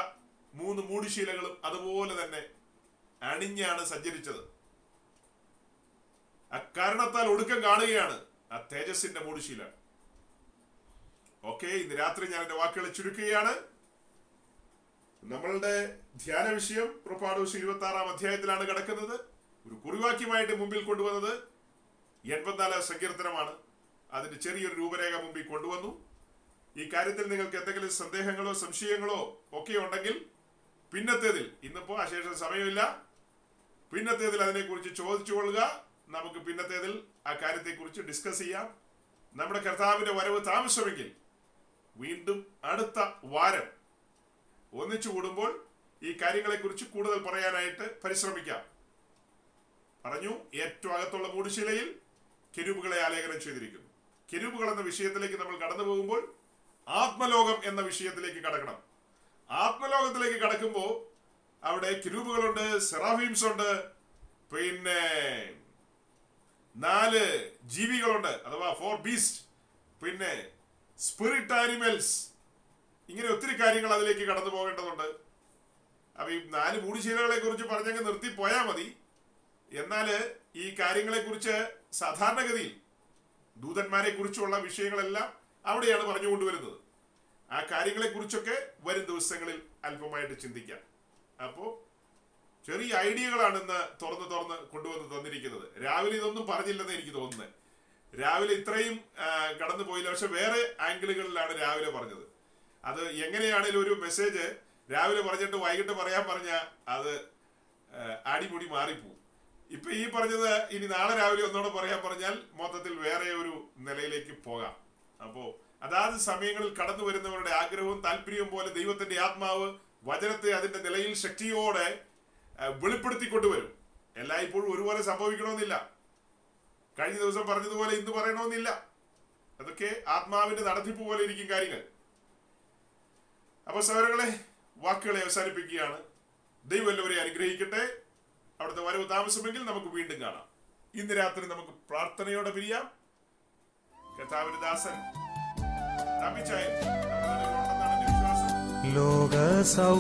മൂന്ന് മൂടിശീലകളും അതുപോലെ തന്നെ അണിഞ്ഞാണ് സഞ്ചരിച്ചത്. അക്കാരണത്താൽ ഒടുക്കം കാണുകയാണ്. ആ തേജസിന്റെ മൂടുശീല. ഓക്കെ ഇന്ന് രാത്രി ഞാൻ എന്റെ വാക്കുകളെ ചുരുക്കുകയാണ്. നമ്മളുടെ ധ്യാന വിഷയം പുറപ്പാട് ദിവസം ഇരുപത്തി ആറാം അധ്യായത്തിലാണ് കിടക്കുന്നത്. ഒരു കുറിവാക്യമായിട്ട് മുമ്പിൽ കൊണ്ടുവന്നത് എൺപത്തിനാല് സങ്കീർത്തനമാണ്. അതിന്റെ ചെറിയൊരു രൂപരേഖ മുമ്പിൽ കൊണ്ടുവന്നു. ഈ കാര്യത്തിൽ നിങ്ങൾക്ക് എന്തെങ്കിലും സന്ദേഹങ്ങളോ സംശയങ്ങളോ ഒക്കെ ഉണ്ടെങ്കിൽ പിന്നത്തേതിൽ ഇന്നിപ്പോ അശേഷം സമയമില്ല. പിന്നത്തേതിൽ അതിനെക്കുറിച്ച് ചോദിച്ചു കൊള്ളുക. നമുക്ക് പിന്നത്തേതിൽ ആ കാര്യത്തെക്കുറിച്ച് ഡിസ്കസ് ചെയ്യാം. നമ്മുടെ കർത്താവിന്റെ വരവ് താമസമെങ്കിൽ വീണ്ടും അടുത്ത വാരം ഒന്നിച്ചു കൂടുമ്പോൾ ഈ കാര്യങ്ങളെക്കുറിച്ച് കൂടുതൽ പറയാനായിട്ട് പരിശ്രമിക്കാം. പറഞ്ഞു ഏറ്റവും അകത്തുള്ള മൂടുശിലയിൽ കെരുബുകളെ ആലേഖനം ചെയ്തിരിക്കുന്നു. കെരുബുകൾ എന്ന വിഷയത്തിലേക്ക് നമ്മൾ കടന്നു പോകുമ്പോൾ ആത്മലോകം എന്ന വിഷയത്തിലേക്ക് കടക്കണം. ആത്മലോകത്തിലേക്ക് കടക്കുമ്പോൾ അവിടെ കിരൂപുകളുണ്ട് സെറാഫീംസ് ഉണ്ട് പിന്നെ നാല് ജീവികളുണ്ട് അഥവാ ഫോർ ബീസ്റ്റ് പിന്നെ സ്പിരിറ്റ് ആനിമൽസ് ഇങ്ങനെ ഒത്തിരി കാര്യങ്ങൾ അതിലേക്ക് കടന്നു പോകേണ്ടതുണ്ട്. അപ്പൊ ഈ നാല് മൂടിശീലകളെ കുറിച്ച് പറഞ്ഞങ്ങ് നിർത്തി പോയാൽ മതി. എന്നാൽ ഈ കാര്യങ്ങളെ കുറിച്ച് സാധാരണഗതിയിൽ ദൂതന്മാരെ കുറിച്ചുള്ള വിഷയങ്ങളെല്ലാം അവിടെയാണ് പറഞ്ഞുകൊണ്ടുവരുന്നത്. ആ കാര്യങ്ങളെ കുറിച്ചൊക്കെ വരും ദിവസങ്ങളിൽ അല്പമായിട്ട് ചിന്തിക്കാം. അപ്പോ ചെറിയ ഐഡിയകളാണ് ഇന്ന് തുറന്ന് തുറന്ന് കൊണ്ടുവന്ന് തന്നിരിക്കുന്നത്. രാവിലെ ഇതൊന്നും പറഞ്ഞില്ലെന്ന് എനിക്ക് തോന്നുന്നത് രാവിലെ ഇത്രയും കടന്നു പോയില്ല. പക്ഷെ വേറെ ആംഗിളുകളിലാണ് രാവിലെ പറഞ്ഞത്. അത് എങ്ങനെയാണേലും ഒരു മെസ്സേജ് രാവിലെ പറഞ്ഞിട്ട് വൈകിട്ട് പറയാൻ പറഞ്ഞ അത് അടിമുടി മാറിപ്പോവും. ഇപ്പൊ ഈ പറഞ്ഞത് ഇനി നാളെ രാവിലെ ഒന്നുകൂടെ പറയാൻ പറഞ്ഞാൽ മൊത്തത്തിൽ വേറെ ഒരു നിലയിലേക്ക് പോകാം. അപ്പോ അതാത് സമയങ്ങളിൽ കടന്നു വരുന്നവരുടെ ആഗ്രഹവും താല്പര്യവും പോലെ ദൈവത്തിന്റെ ആത്മാവ് വചനത്തെ അതിന്റെ നിലയിൽ ശക്തിയോടെ ആ, വെളിപ്പെടുത്തിക്കൊണ്ടുവരും. എല്ലായ്പ്പോഴും ഒരുപോലെ സംഭവിക്കണമെന്നില്ല. കഴിഞ്ഞ ദിവസം പറഞ്ഞതുപോലെ ഇന്ന് പറയണമെന്നില്ല. അതൊക്കെ ആത്മാവിന്റെ നടത്തിപ്പ് പോലെ ഇരിക്കും കാര്യങ്ങൾ. അപ്പൊ സഹോദരങ്ങളെ വാക്കുകളെ അവസാനിപ്പിക്കുകയാണ്. ദൈവം എല്ലാവരെയും അനുഗ്രഹിക്കട്ടെ. അവിടുത്തെ വരവ് താമസമെങ്കിൽ നമുക്ക് വീണ്ടും കാണാം. ഇന്ന് രാത്രി നമുക്ക് പ്രാർത്ഥനയോടെ പിരിയാം. കർത്താവിന്റെ ദാസൻ തമ്മിച്ചായൻ ലോകസൗഖ്യമെന്തു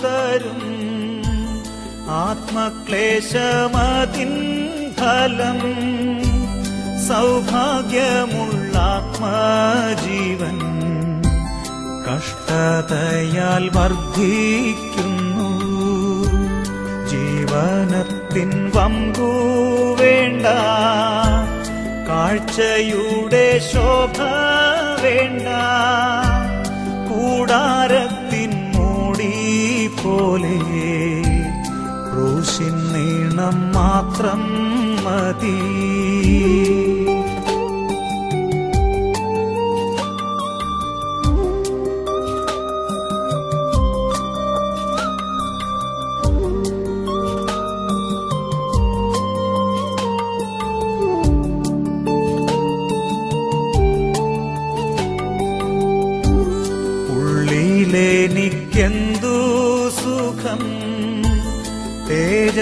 തരും? ആത്മക്ലേശമതിൻ ഫലം. സൗഭാഗ്യമുള്ള ആത്മജീവൻ കഷ്ടതയാൽ വർദ്ധിക്കുന്നു. ജീവനത്തിൻ വമ്പു വേണ്ട. കാഴ്ചയുടെ ശോഭ വേണ്ട. കൂടാരത്തിൻ മൂടി പോലെ ക്രൂശിൻ നീളം മാത്രം മതി.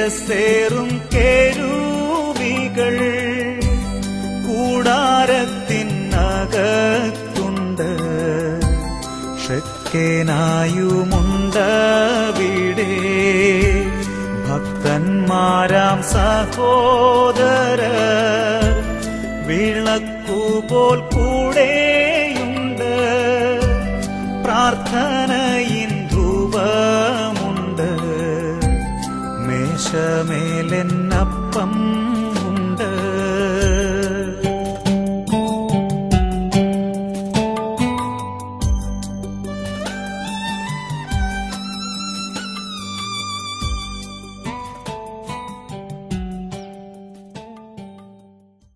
തേജസ്സേറും കേരൂവികൾ കൂടാരത്തിനകത്തുണ്ട് ഷെക്കേനായുമുണ്ടവിടെ. ഭക്തന്മാരാം സഹോദര വിളക്കുപോൽ